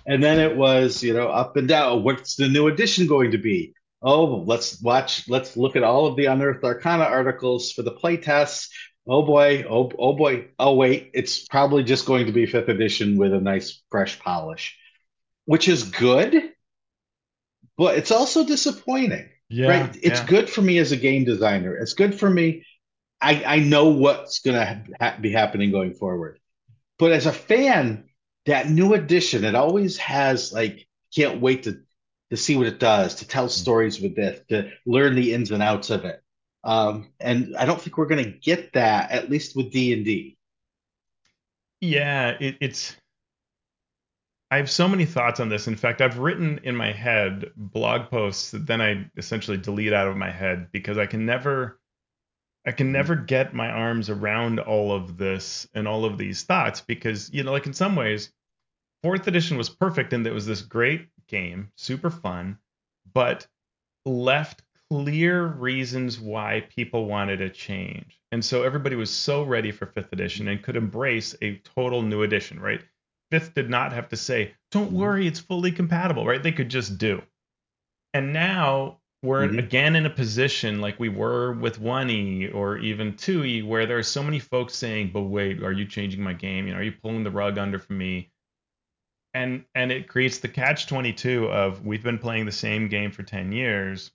And then it was, you know, up and down. What's the new edition going to be? Oh, let's watch, let's look at all of the Unearthed Arcana articles for the playtests. Oh boy, oh, oh boy. Oh wait, it's probably just going to be fifth edition with a nice fresh polish, which is good, but it's also disappointing, Yeah, right? It's yeah. good for me as a game designer. It's good for me. I, I know what's going to ha- be happening going forward. But as a fan, that new edition, it always has like, can't wait to to see what it does, to tell stories with this, to learn the ins and outs of it. Um, and I don't think we're going to get that, at least with D and D. Yeah, it, it's I have so many thoughts on this. In fact, I've written in my head blog posts that then I essentially delete out of my head because I can never I can never get my arms around all of this and all of these thoughts because, you know, like in some ways, fourth edition was perfect and it was this great game, super fun, but left clear reasons why people wanted a change. And so everybody was so ready for fifth edition and could embrace a total new edition, right? Fifth did not have to say, don't Mm-hmm. worry, it's fully compatible, right? They could just do. And now we're Mm-hmm. again in a position like we were with 1E or even 2E where there are so many folks saying, but wait, are you changing my game? You know, are you pulling the rug under for me? And and it creates the catch 22 of we've been playing the same game for 10 years.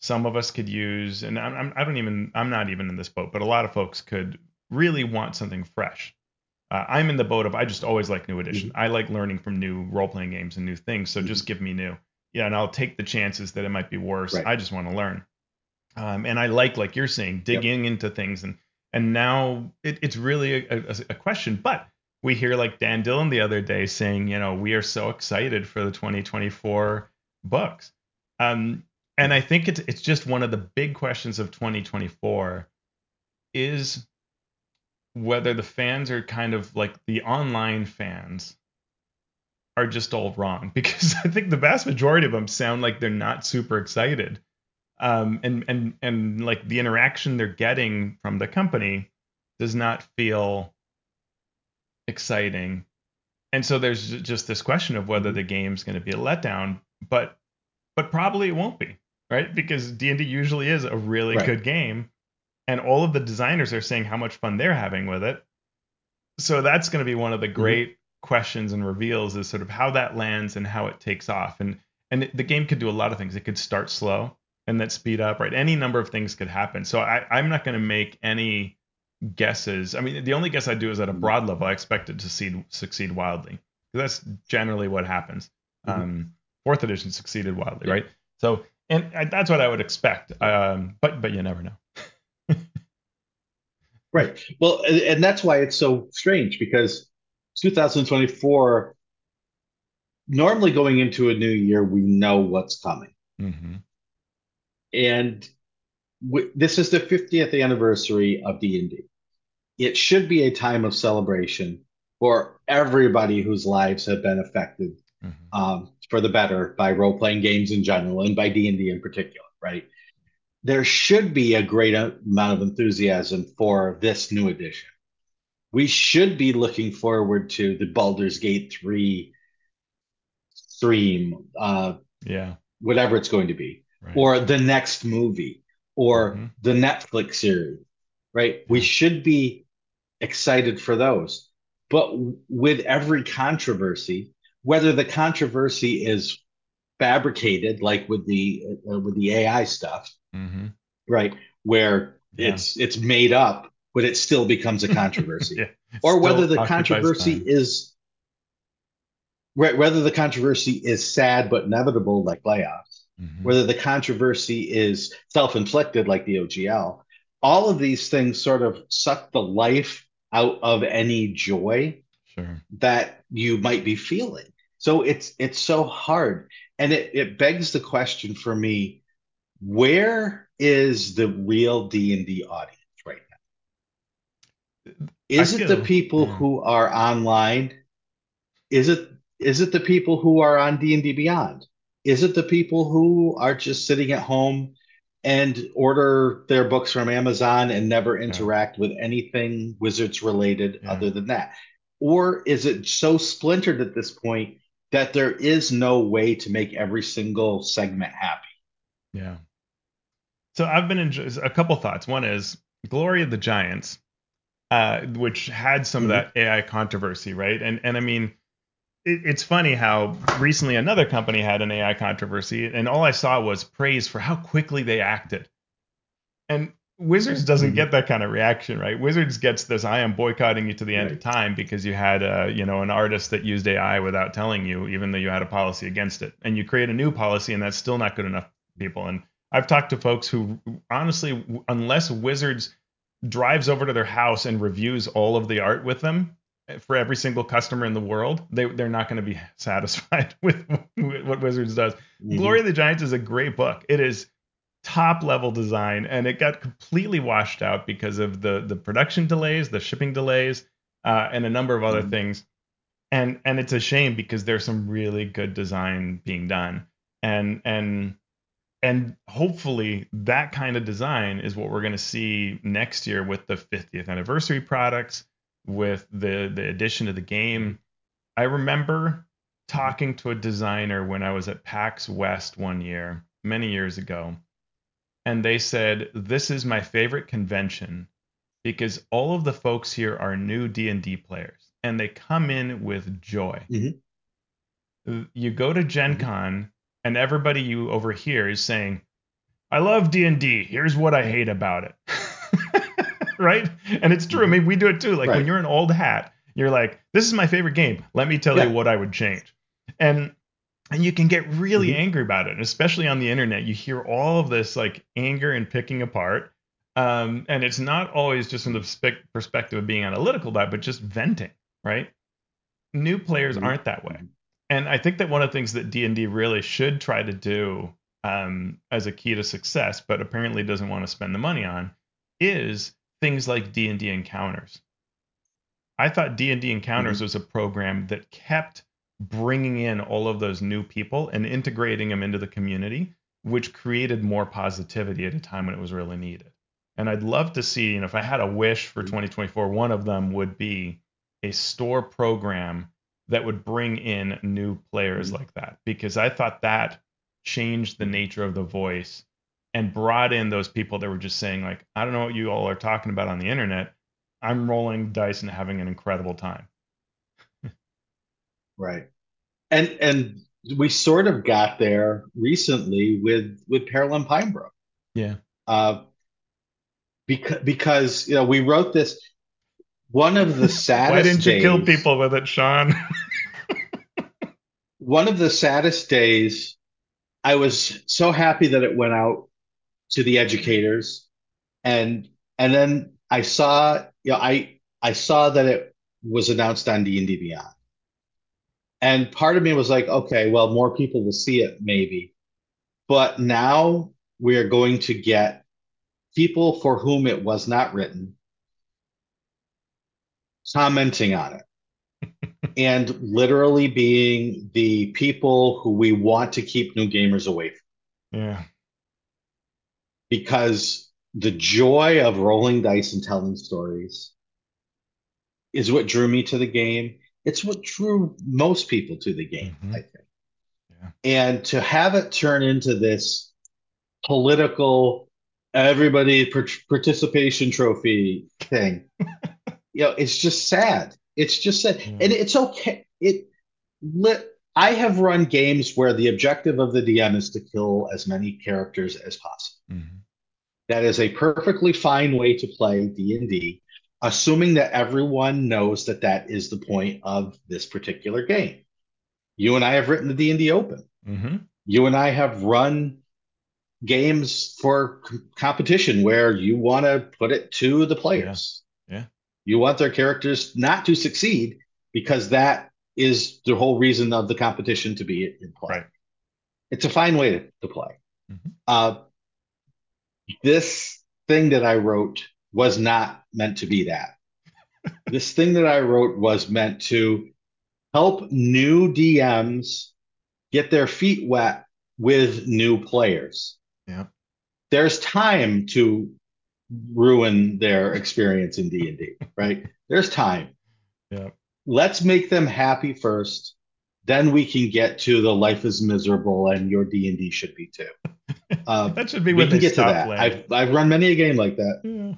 Some of us could use, and I'm, I'm I don't even I'm not even in this boat, but a lot of folks could really want something fresh. Uh, I'm in the boat of I just always like new edition. Mm-hmm. I like learning from new role playing games and new things. So Mm-hmm. just give me new. Yeah, and I'll take the chances that it might be worse. Right. I just want to learn. Um, and I like, like you're saying, Yep. digging into things. And and now it, it's really a, a, a question. But we hear like Dan Dillon the other day saying, you know, we are so excited for the 2024 books. Um, and I think it's it's just one of the big questions of 2024 is whether the fans are kind of like the online fans are just all wrong because I think the vast majority of them sound like they're not super excited. Um, and and and like the interaction they're getting from the company does not feel exciting. And so there's just this question of whether Mm-hmm. the game's going to be a letdown, but but probably it won't be, right? Because D&D usually is a really Right. good game and all of the designers are saying how much fun they're having with it. So that's going to be one of the Mm-hmm. great questions and reveals is sort of how that lands and how it takes off. And and the game could do a lot of things. It could start slow and then speed up, right? Any number of things could happen. So I, I'm not going to make any guesses. I mean, the only guess I do is at a Mhm. broad level. I expect it to succeed, succeed wildly. That's generally what happens. Mhm. Um, fourth edition succeeded wildly, Yeah. right? So, and I- that's what I would expect. Um, but but you never know. Right. Well, and, and that's why it's so strange because 2024, normally going into a new year, we know what's coming. hmm And w this is the 50th anniversary of D&D. It should be a time of celebration. for everybody whose lives have been affected Mhm. um, for the better by role playing games in general and by D and D in particular, right? There should be a great amount of enthusiasm for this new edition. We should be looking forward to the Baldur's Gate three stream, uh, Yeah. whatever it's going to be, Right. or the next movie, or Mhm. the Netflix series, right? We should be excited for those. But w- with every controversy, whether the controversy is fabricated, like with the uh, with the AI stuff, hmm right, where Yeah. it's it's made up, but it still becomes a controversy, yeah. or whether the controversy time. is whether the controversy is sad but inevitable, like layoffs, Mhm. whether the controversy is self-inflicted like the OGL, all of these things sort of suck the life out of any joy Sure. that you might be feeling. So it's it's so hard. And it, it begs the question for me, where is the real D&D audience right now? Is it the people yeah. who are online? Is it is it the people who are on D&D Beyond? Is it the people who are just sitting at home and order their books from Amazon and never interact with anything Wizards related Yeah. other than that? Or is it so splintered at this point that there is no way to make every single segment happy? Yeah. So I've been enjoying a couple thoughts. One is Glory of the Giants, uh, which had some Mhm. of that AI controversy, right? And and I mean, it, it's funny how recently another company had an AI controversy, and all I saw was praise for how quickly they acted. And Wizards doesn't Mhm. get that kind of reaction, right? Wizards gets this "I am boycotting you to the end of time" because you had a you know an artist that used AI without telling you, even though you had a policy against it, and you create a new policy, and that's still not good enough people. And I've talked to folks who honestly, unless Wizards drives over to their house and reviews all of the art with them for every single customer in the world, they they're not going to be satisfied with what Wizards does. Mhm. Glory of the Giants is a great book. It is top level design, and it got completely washed out because of the the production delays, the shipping delays, uh, and a number of other Mhm. things. And and it's a shame because there's some really good design being done, and and and hopefully that kind of design is what we're going to see next year with the 50th anniversary products, with the the addition of the game. I remember talking to a designer when I was at PAX West one year, many years ago, and they said, "This is my favorite convention because all of the folks here are new D&D players and they come in with joy." Mhm. You go to Gen Mhm. Con and everybody you overhear is saying, "I love D&D. Here's what I hate about it." right? And it's true. I mean, we do it too. Like when you're an old hat, you're like, "This is my favorite game. Let me tell Yeah. you what I would change." And and you can get really Mhm. angry about it, and especially on the internet. You hear all of this like anger and picking apart. Um, and it's not always just from the spec- perspective of being analytical about it, but just venting, right? New players Mhm. aren't that way. And I think that one of the things that D and D really should try to do um, as a key to success, but apparently doesn't want to spend the money on, is things like D and D encounters. I thought D and D encounters was a program that kept bringing in all of those new people and integrating them into the community, which created more positivity at a time when it was really needed. And I'd love to see, you know, if I had a wish for 2024, one of them would be a store program that would bring in new players Mhm. like that because I thought that changed the nature of the voice and brought in those people that were just saying like I don't know what you all are talking about on the internet. I'm rolling dice and having an incredible time. Right. And and we sort of got there recently with with and Pinebrook. Yeah. Uh because because you know we wrote this one of the saddest Why didn't you kill people with it, Shawn? one of the saddest days I was so happy that it went out to the educators and and then I saw you know I I saw that it was announced on D&D Beyond. And part of me was like, okay, well more people will see it maybe. But now we are going to get people for whom it was not written commenting on it. and literally being the people who we want to keep new gamers away from. Yeah. Because the joy of rolling dice and telling stories is what drew me to the game. It's what drew most people to the game, Mhm. I think. Yeah. And to have it turn into this political, everybody participation trophy thing, you know, it's just sad. It's just sad. Yeah. And it's okay. It lit. I have run games where the objective of the DM is to kill as many characters as possible. Mhm. That is a perfectly fine way to play D&D, assuming that everyone knows that that is the point of this particular game. You and I have written the D&D Open. Mhm. You and I have run games for c- competition where you want to put it to the players. You want their characters not to succeed because that is the whole reason of the competition to be in play. Right. It's a fine way to, to play. Mhm. Uh, this thing that I wrote was not meant to be that. this thing that I wrote was meant to help new DMs get their feet wet with new players. Yeah. There's time to ruin their experience in D&D, right? There's time. Yeah. Let's make them happy first. Then we can get to the life is miserable and your D&D should be too. Uh, That should be we when can they get to that. playing. I've I've run many a game like that. Yeah.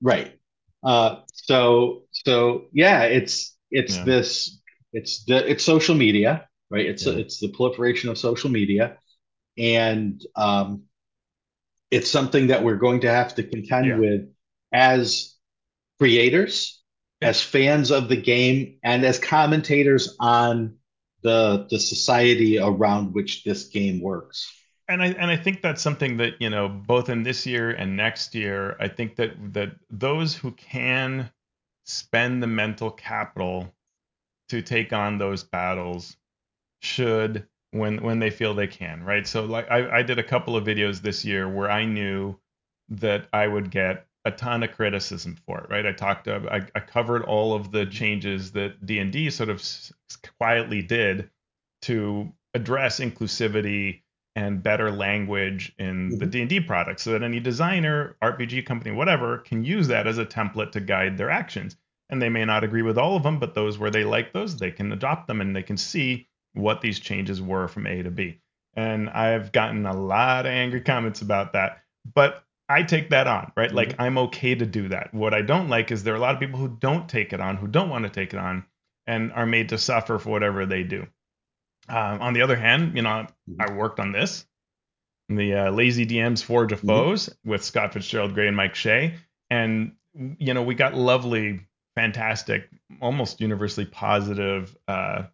Right. Uh, so so yeah, it's it's Yeah. this it's the it's social media, right? It's Yeah. it's the proliferation of social media, and um, it's something that we're going to have to contend Yeah. with as creators, as fans of the game, and as commentators on the the society around which this game works. and I and I think that's something that you know both in this year and next year. I think that that those who can spend the mental capital to take on those battles should when when they feel they can, right? So like I, I did a couple of videos this year where I knew that I would get a ton of criticism for it, right? I talked, I, I covered all of the changes that D and D sort of s- quietly did to address inclusivity and better language in the Mhm. D&D product so that any designer, RPG company, whatever can use that as a template to guide their actions. And they may not agree with all of them, but those where they like those, they can adopt them and they can see what these changes were from A to B. And I've gotten a lot of angry comments about that, but I take that on, right? Like I'm okay to do that. What I don't like is there are a lot of people who don't take it on, who don't want to take it on, and are made to suffer for whatever they do. Um, on the other hand, you know, I worked on this, the uh, Lazy DMs Forge of Mhm. Foes with Scott Fitzgerald Gray and Mike Shea, and you know, we got lovely, fantastic, almost universally positive uh,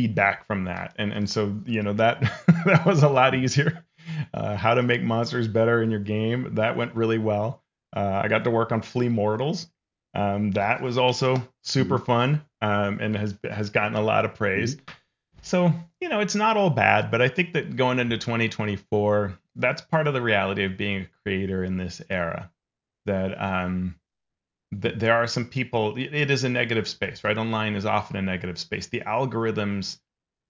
feedback from that, and and so you know that that was a lot easier. Uh, how to make monsters better in your game that went really well. Uh, I got to work on Flee Mortals. Um, that was also super fun um, and has has gotten a lot of praise. So, you know, it's not all bad, but I think that going into 2024, that's part of the reality of being a creator in this era. That um that there are some people it- is a negative space, right? Online is often a negative space. The algorithms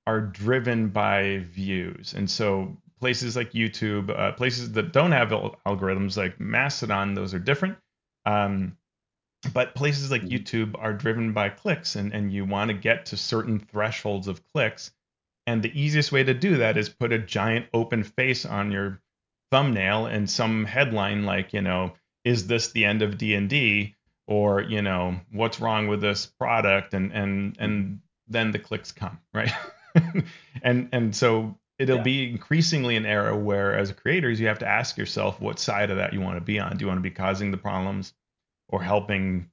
are driven by views. And so places like YouTube, uh, places that don't have algorithms like Mastodon, those are different. Um, but places like Mhm. YouTube are driven by clicks, and, and you want to get to certain thresholds of clicks. And the easiest way to do that is put a giant open face on your thumbnail and some headline like, you know, is this the end of D&D? Or, you know, what's wrong with this product? And and and then the clicks come, right? and and so it'll Yeah. be increasingly an era where as creators you have to ask yourself what side of that you want to be on. Do you want to be causing the problems or helping,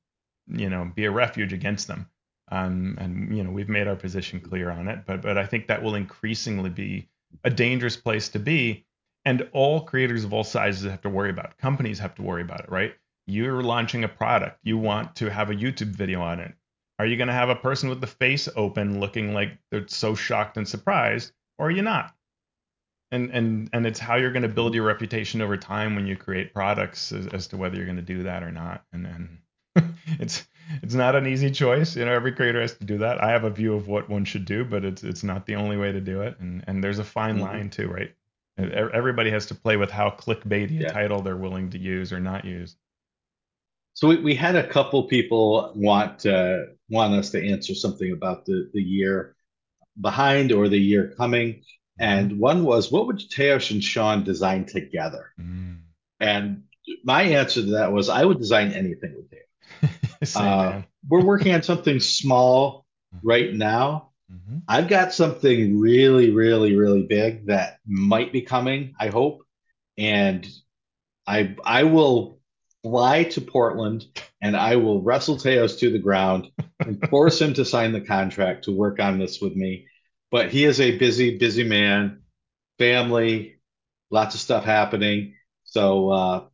you know, be a refuge against them? Um, and you know we've made our position clear on it, but but I think that will increasingly be a dangerous place to be, and all creators of all sizes have to worry about. it. Companies have to worry about it, right? You're launching a product, you want to have a YouTube video on it. Are you going to have a person with the face open, looking like they're so shocked and surprised, or are you not? And and and it's how you're going to build your reputation over time when you create products as, as to whether you're going to do that or not. And then it's it's not an easy choice. You know, every creator has to do that. I have a view of what one should do, but it's it's not the only way to do it. And and there's a fine Mhm. line too, right? Everybody has to play with how clickbaity a title they're willing to use or not use. So we, we had a couple people want uh, want us to answer something about the, the year behind or the year coming. And one was, what would Teos and Shawn design together? Mm. And my answer to that was, I would design anything with Teos. Same Uh, we're working on something small right now. hmm I've got something really, really, really big that might be coming, I hope. And I I will fly to Portland and I will wrestle Teos to the ground and force him to sign the contract to work on this with me. But he is a busy, busy man, family, lots of stuff happening. So uh,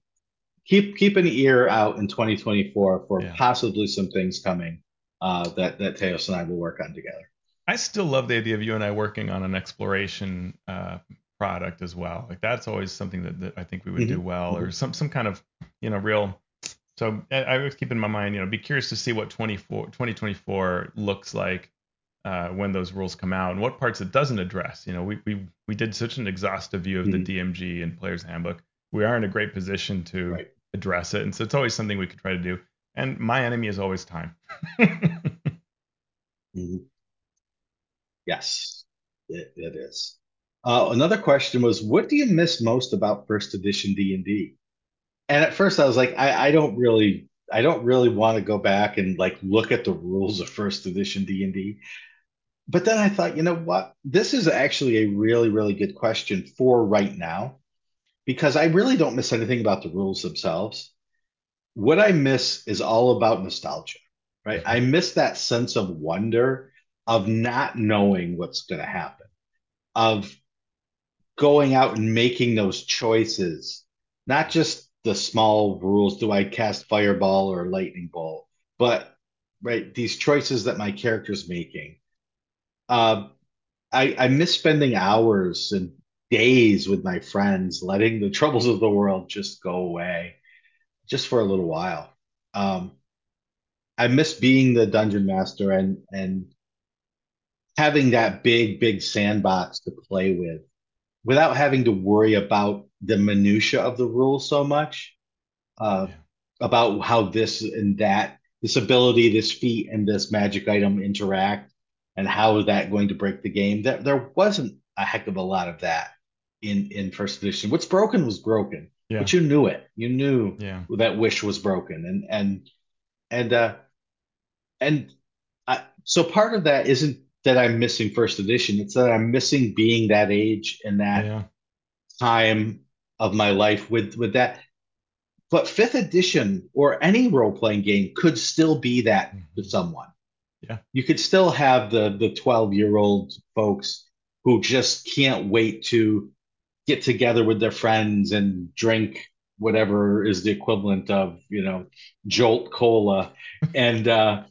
keep keep an ear out in 2024 for Yeah. possibly some things coming uh, that that Teos and I will work on together. I still love the idea of you and I working on an exploration uh, product as well. Like that's always something that, that I think we would do Mhm. well, or some some kind of you know real. So I, I always keep in my mind, you know, be curious to see what 24, 2024 looks like uh, when those rules come out and what parts it doesn't address. You know, we we we did such an exhaustive view of Mhm. the DMG and Player's Handbook. We are in a great position to Right. address it, and so it's always something we could try to do. And my enemy is always time. Mhm. Yes, it, it is. Uh, another question was, what do you miss most about first edition D and D? And at first, I was like, I, I don't really, I don't really want to go back and like look at the rules of first edition D and D. But then I thought, you know what? This is actually a really, really good question for right now because I really don't miss anything about the rules themselves. What I miss is all about nostalgia, right? I miss that sense of wonder of not knowing what's going to happen, of going out and making those choices, not just the small rules do I cast fireball or lightning bolt, but right, these choices that my character's making. Uh, I, I miss spending hours and days with my friends, letting the troubles of the world just go away just for a little while. Um, I miss being the dungeon master and and having that big, big sandbox to play with without having to worry about the minutia of the rules so much, uh, Yeah. about how this and that, this ability, this feat, and this magic item interact, and how is that going to break the game. There, there wasn't a heck of a lot of that in in first edition. What's broken was broken, Yeah. but you knew it. You knew Yeah. that wish was broken, and and and uh, and I, so part of that isn't that I'm missing first edition. It's that I'm missing being that age and that Yeah. time of my life with with that. But fifth edition or any role playing game could still be that to Mhm. someone. Yeah. You could still have the the 12 year old folks who just can't wait to get together with their friends and drink whatever is the equivalent of you know Jolt Cola and uh,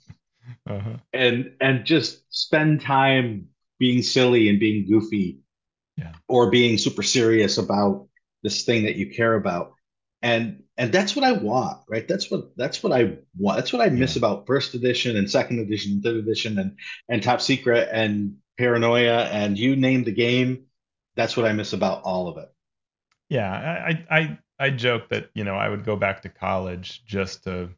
Uh-huh. and and just spend time being silly and being goofy Yeah. or being super serious about this thing that you care about and and that's what i want right that's what that's what i want that's what i miss Yeah. about first edition and second edition and third edition and and top secret and paranoia and you name the game that's what i miss about all of it Yeah, I, I I I joke that you know I would go back to college just to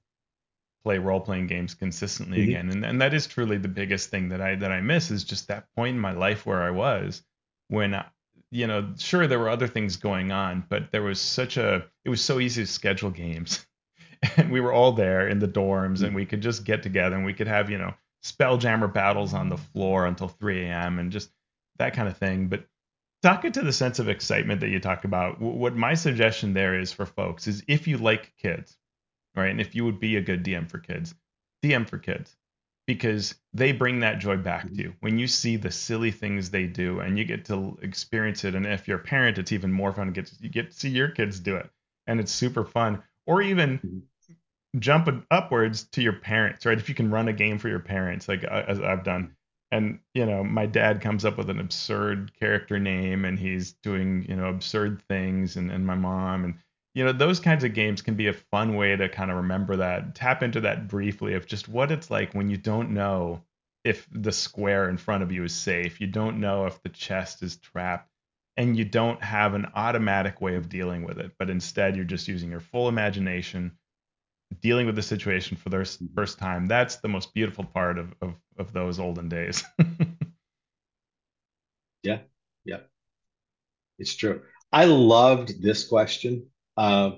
play role playing games consistently Mhm. again, and and that is truly the biggest thing that I that I miss is just that point in my life where I was when I- you know sure there were other things going on, but there was such a it was so easy to schedule games, and we were all there in the dorms, and we could just get together and we could have you know spelljammer battles on the floor until 3 a.m. and just that kind of thing, but talking to the sense of excitement that you talk about wh- what my suggestion there is for folks is if you like kids right? And if you would be a good dm for kids dm for kids because they bring that joy back to you. When you see the silly things they do and you get to experience it and if you're a parent it's even more fun to get to, you get to see your kids do it and it's super fun. Or even Mhm. jump upwards to your parents right? If you can run a game for your parents like uh, as i've done and you know my dad comes up with an absurd character name and he's doing you know absurd things and, and my mom and you know, those kinds of games can be a fun way to kind of remember that, tap into that briefly of just what it's like when you don't know if the square in front of you is safe, you don't know if the chest is trapped, and you don't have an automatic way of dealing with it, but instead you're just using your full imagination, dealing with the situation for the mm-hmm. first time. That's the most beautiful part of of, of those olden days. yeah, yeah, it's true. I loved this question. Uh,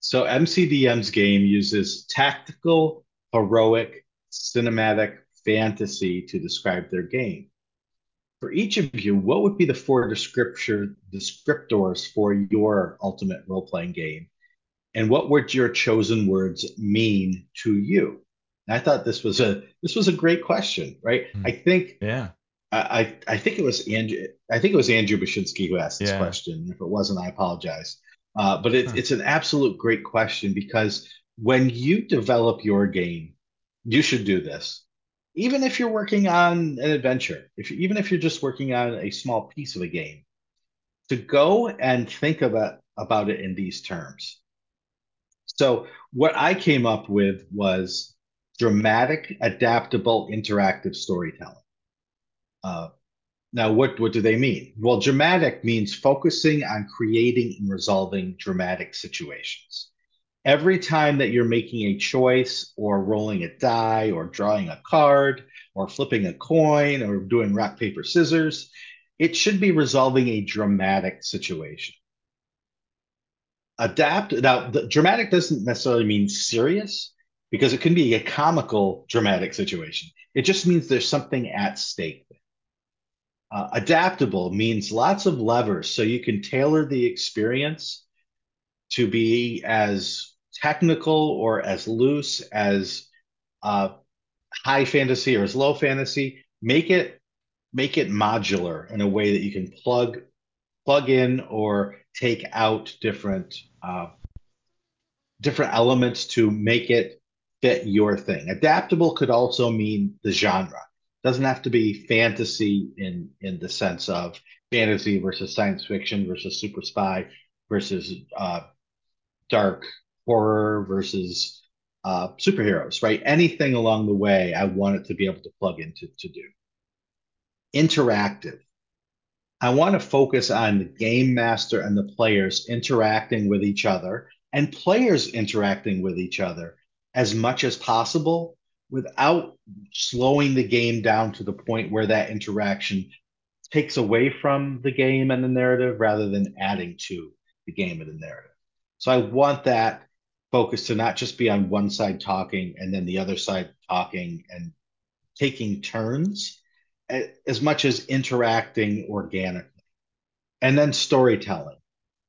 so MCDM's game uses tactical, heroic, cinematic fantasy to describe their game. For each of you, what would be the four descriptor, descriptors for your ultimate role playing game? And what would your chosen words mean to you? And I thought this was a this was a great question, right? Mm. I think yeah. I, I think it was Andrew I think it was Andrew Bashinsky who asked this yeah. question. If it wasn't, I apologize. Uh, but it, huh. it's an absolute great question because when you develop your game, you should do this even if you're working on an adventure, if even if you're just working on a small piece of a game, to go and think about about it in these terms. So what I came up with was dramatic, adaptable, interactive storytelling. Uh, now, what what do they mean? Well, dramatic means focusing on creating and resolving dramatic situations every time that you're making a choice or rolling a die or drawing a card or flipping a coin or doing rock, paper, scissors, it should be resolving a dramatic situation. Adapt. Now, dramatic doesn't necessarily mean serious because it can be a comical dramatic situation. It just means there's something at stake. Uh, adaptable means lots of levers so you can tailor the experience to be as technical or as loose as uh, high fantasy or as low fantasy. Make it make it modular in a way that you can plug plug in or take out different uh, different elements to make it fit your thing. Adaptable could also mean the genre. Doesn't have to be fantasy in in the sense of fantasy versus science fiction versus super spy versus uh, dark horror versus uh, superheroes, right? Anything along the way, I want it to be able to plug into to do. Interactive. I want to focus on the game master and the players interacting with each other and players interacting with each other as much as possible without slowing the game down to the point where that interaction takes away from the game and the narrative rather than adding to the game and the narrative. So I want that focus to not just be on one side talking and then the other side talking and taking turns as much as interacting organically. And then storytelling.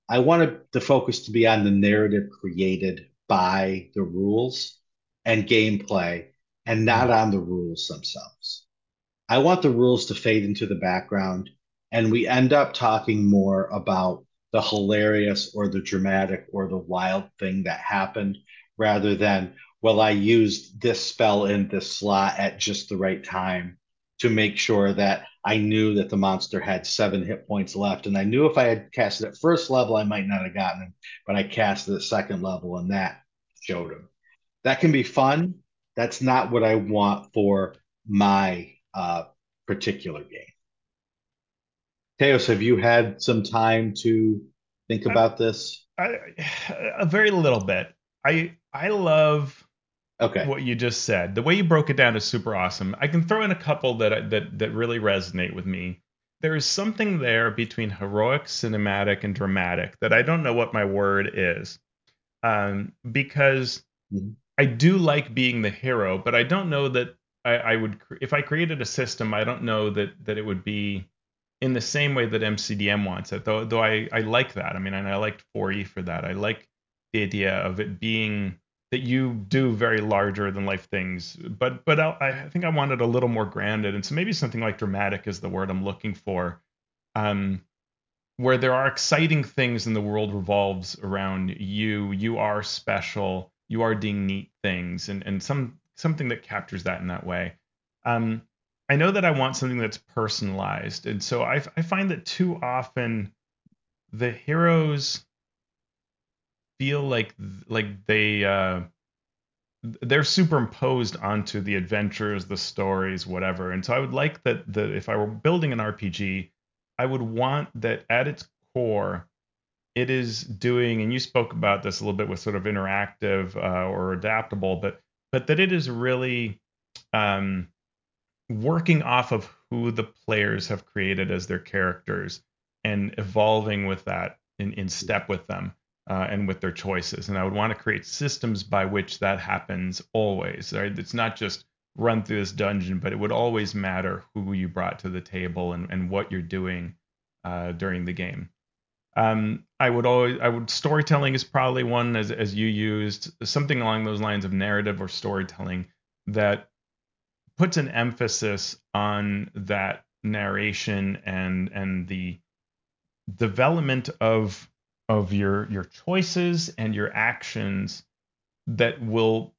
I wanted the focus to be on the narrative created by the rules and gameplay and not on the rules themselves. I want the rules to fade into the background and we end up talking more about the hilarious or the dramatic or the wild thing that happened rather than, well, I used this spell in this slot at just the right time to make sure that I knew that the monster had seven hit points left. And I knew if I had cast it at first level, I might not have gotten him, but I cast it at second level and that showed him. That can be fun. That's not what I want for my uh, particular game. Teos, have you had some time to think about I, this? I, a very little bit. I I love okay what you just said. The way you broke it down is super awesome. I can throw in a couple that that that really resonate with me. There is something there between heroic, cinematic, and dramatic that I don't know what my word is, um, because mm-hmm. I do like being the hero, but I don't know that I, I would if I created a system. I don't know that that it would be in the same way that MCDM wants it. Though though I, I like that. I mean, and I liked 4E for that. I like the idea of it being that you do very larger than life things. But but I, I think I wanted a little more grounded, and so maybe something like dramatic is the word I'm looking for. Um, where there are exciting things and the world revolves around you. You are special. You are doing neat things, and and some something that captures that in that way. Um, I know that I want something that's personalized, and so I, I find that too often the heroes feel like like they uh, they're superimposed onto the adventures, the stories, whatever. And so I would like that that if I were building an RPG, I would want that at its core, it is doing. And you spoke about this a little bit with sort of interactive uh, or adaptable, but but that it is really um, working off of who the players have created as their characters and evolving with that in, in step with them uh, and with their choices. And I would want to create systems by which that happens always. Right? It's not just run through this dungeon, but it would always matter who you brought to the table and, and what you're doing uh, during the game. Um, I would always, I would storytelling is probably one as as you used something along those lines of narrative or storytelling that puts an emphasis on that narration and and the development of of your your choices and your actions that will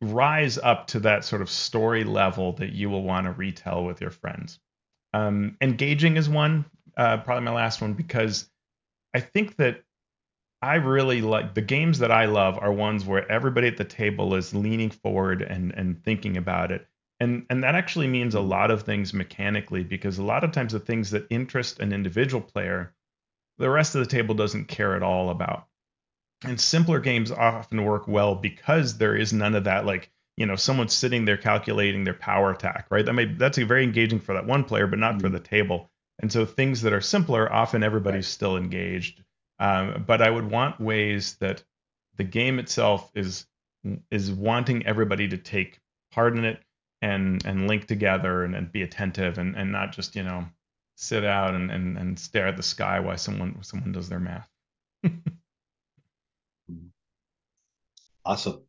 rise up to that sort of story level that you will want to retell with your friends. Um, engaging is one, uh, probably my last one, because I think that I really like the games that I love are ones where everybody at the table is leaning forward and and thinking about it. And and that actually means a lot of things mechanically because a lot of times the things that interest an individual player the rest of the table doesn't care at all about. And simpler games often work well because there is none of that like you know someone's sitting there calculating their power attack right that may that's very engaging for that one player but not mm-hmm. for the table and so things that are simpler often everybody's right. still engaged um, but i would want ways that the game itself is is wanting everybody to take part in it and and link together and, and be attentive and, and not just you know sit out and, and, and stare at the sky while someone someone does their math. awesome.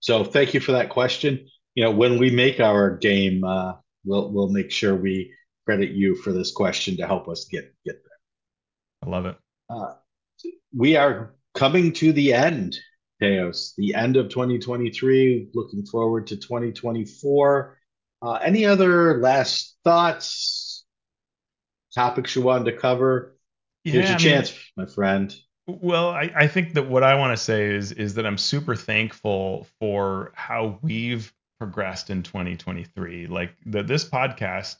So thank you for that question. You know, when we make our game, uh, we'll we'll make sure we credit you for this question to help us get get there. I love it. Uh, we are coming to the end, Teos, the end of 2023. Looking forward to 2024. Uh, any other last thoughts, topics you wanted to cover, yeah, here's your I chance, mean, my friend. Well, I, I think that what I want to say is is that I'm super thankful for how we've progressed in 2023. Like that this podcast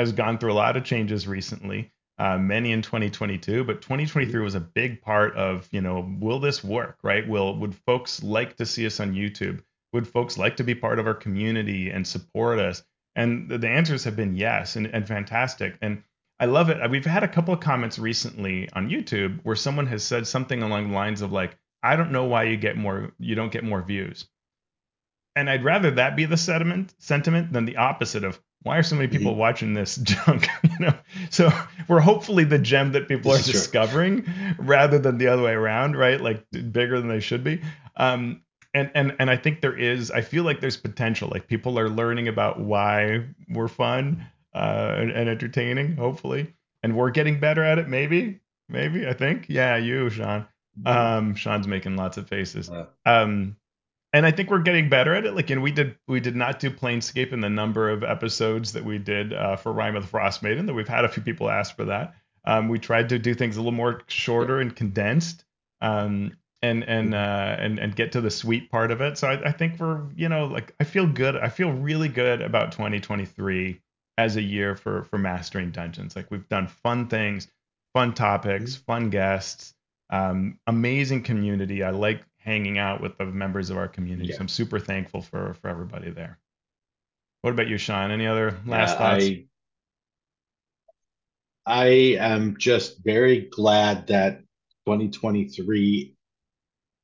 has gone through a lot of changes recently, uh, many in 2022, but 2023 was a big part of, you know, will this work, right? Will would folks like to see us on YouTube? Would folks like to be part of our community and support us? And the, the answers have been yes and, and fantastic. And I love it. We've had a couple of comments recently on YouTube where someone has said something along the lines of like, "I don't know why you get more, you don't get more views." And I'd rather that be the sentiment sentiment than the opposite of why are so many people watching this junk? you know, so we're hopefully the gem that people this are discovering rather than the other way around, right? Like bigger than they should be. Um, and and and I think there is. I feel like there's potential. Like people are learning about why we're fun uh, and, and, entertaining, hopefully. And we're getting better at it, maybe. Maybe, I think. Yeah, you, Shawn. Um, Shawn's making lots of faces. Um, and I think we're getting better at it. Like, and we did we did not do Planescape in the number of episodes that we did uh, for Rime of the Frost Maiden. That we've had a few people ask for that. Um, we tried to do things a little more shorter and condensed. Um, and and uh, and and get to the sweet part of it. So I, I, think we're you know like I feel good. I feel really good about 2023 as a year for for mastering dungeons. Like we've done fun things, fun topics, mm-hmm. fun guests, um, amazing community. I like hanging out with the members of our community. Yeah. So I'm super thankful for for everybody there. What about you, Shawn? Any other last yeah, thoughts? I, I am just very glad that 2023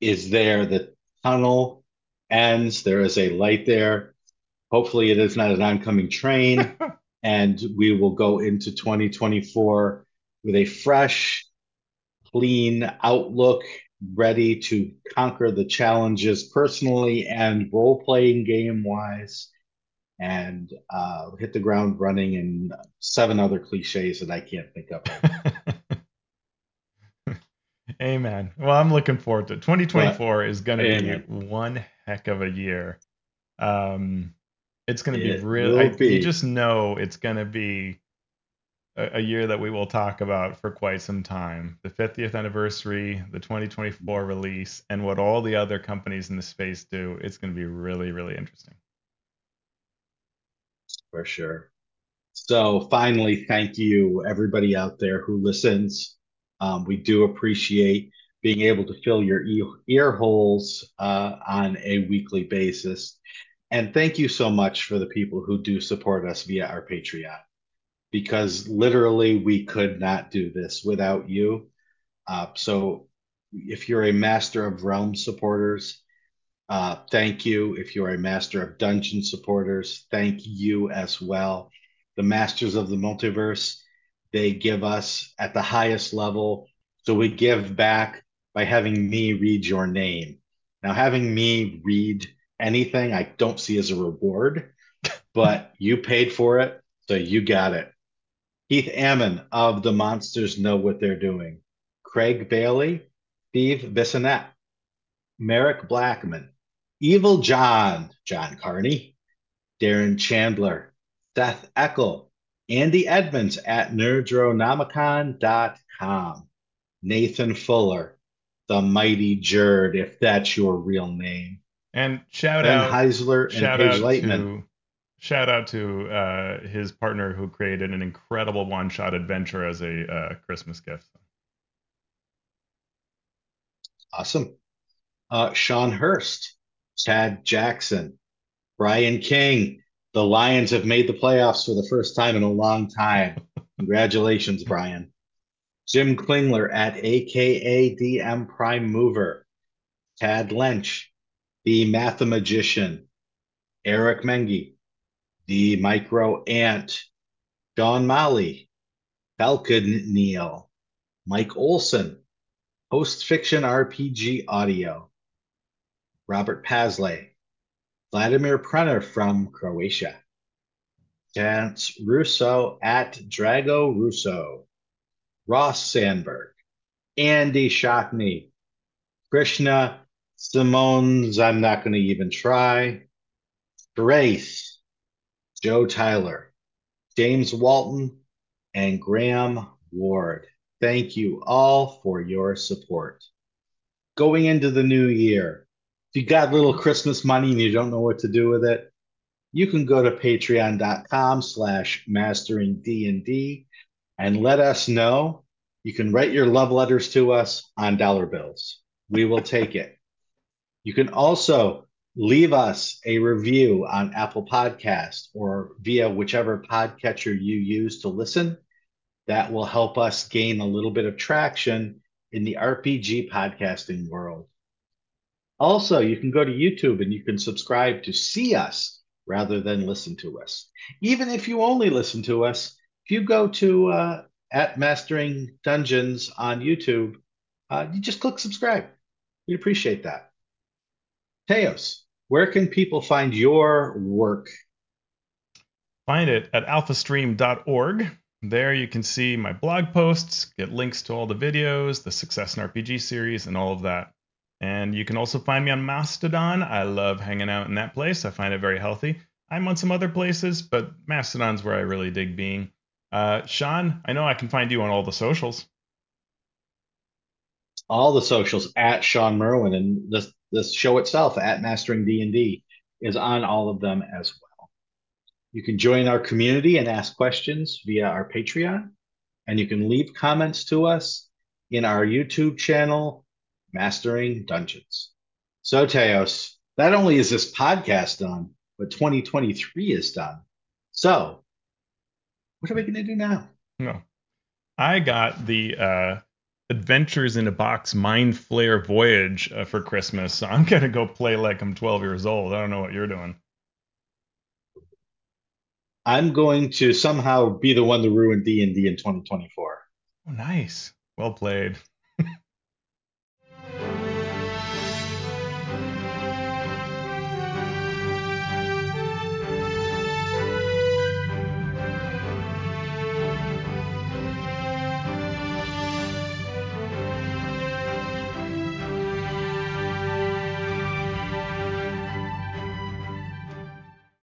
is there. The tunnel ends. There is a light there. Hopefully, it is not an oncoming train. and we will go into 2024 with a fresh, clean outlook, ready to conquer the challenges personally and role playing game wise, and uh, hit the ground running and seven other cliches that I can't think of. Amen. Well, I'm looking forward to it. 2024 is going to be one heck of a year. Um, it's going to be really. I, You just know it's going to be a, year that we will talk about for quite some time. The 50th anniversary, the 2024 release, and what all the other companies in the space do. It's going to be really, really interesting. For sure. So finally, thank you everybody out there who listens. Um, we do appreciate being able to fill your ear holes uh, on a weekly basis. And thank you so much for the people who do support us via our Patreon, because literally we could not do this without you. Uh, so if you're a Master of Realm supporters, uh, thank you. If you're a Master of Dungeon supporters, thank you as well. The Masters of the Multiverse, they give us at the highest level. So we give back by having me read your name. Now, having me read anything I don't see as a reward, but you paid for it, so you got it. Keith Ammann of The Monsters Know What They're Doing. Craig Bailey, Steve Bissonette, Merrick Blackman, Evil John, John Carney, Darren Chandler, Seth Eckel, Andy Edmonds at nerdronomicon.com, Nathan Fuller, the mighty Jerd, if that's your real name, And shout Ben out, Heisler and shout Paige Lightman. Shout out to uh, his partner who created an incredible one-shot adventure as a uh, Christmas gift. Awesome. Uh, Sean Hurst, Chad Jackson, Brian King. The Lions have made the playoffs for the first time in a long time. Congratulations, Brian. Jim Klingler at AKA DM Prime Mover. Tad Lynch, the Mathemagician. Eric Mengi, the Micro Ant. John Molly, Falcon Neal, Mike Olson, Post Fiction RPG Audio, Robert Pasley, Vladimir Prenner from Croatia, Chance Russo at Drago Russo, Ross Sandberg, Andy Shockney, Krishna Simones, I'm not going to even try, Grace, Joe Tyler, James Walton, and Graham Ward. Thank you all for your support. Going into the new year, if you got little Christmas money and you don't know what to do with it, you can go to patreon.com slash mastering D&D and let us know. You can write your love letters to us on dollar bills. We will take it. You can also leave us a review on Apple Podcast or via whichever podcatcher you use to listen. That will help us gain a little bit of traction in the RPG podcasting world. Also, you can go to YouTube and you can subscribe to see us rather than listen to us. Even if you only listen to us, if you go to uh, at Mastering Dungeons on YouTube, uh, you just click subscribe. We'd appreciate that. Teos, where can people find your work? Find it at alphastream.org. There you can see my blog posts, get links to all the videos, the Success in RPG series, and all of that. And you can also find me on Mastodon. I love hanging out in that place. I find it very healthy. I'm on some other places, but Mastodon's where I really dig being. Uh, Shawn, I know I can find you on all the socials. All the socials at Shawn Merwin and the, the show itself at Mastering D&D is on all of them as well. You can join our community and ask questions via our Patreon, and you can leave comments to us in our YouTube channel, Mastering Dungeons. So, Teos, not only is this podcast done, but 2023 is done. So, what are we going to do now? No. I got the uh, Adventures in a Box Mind Flayer Voyage uh, for Christmas, so I'm going to go play like I'm 12 years old. I don't know what you're doing. I'm going to somehow be the one to ruin D&D in 2024. Oh, nice. Well played.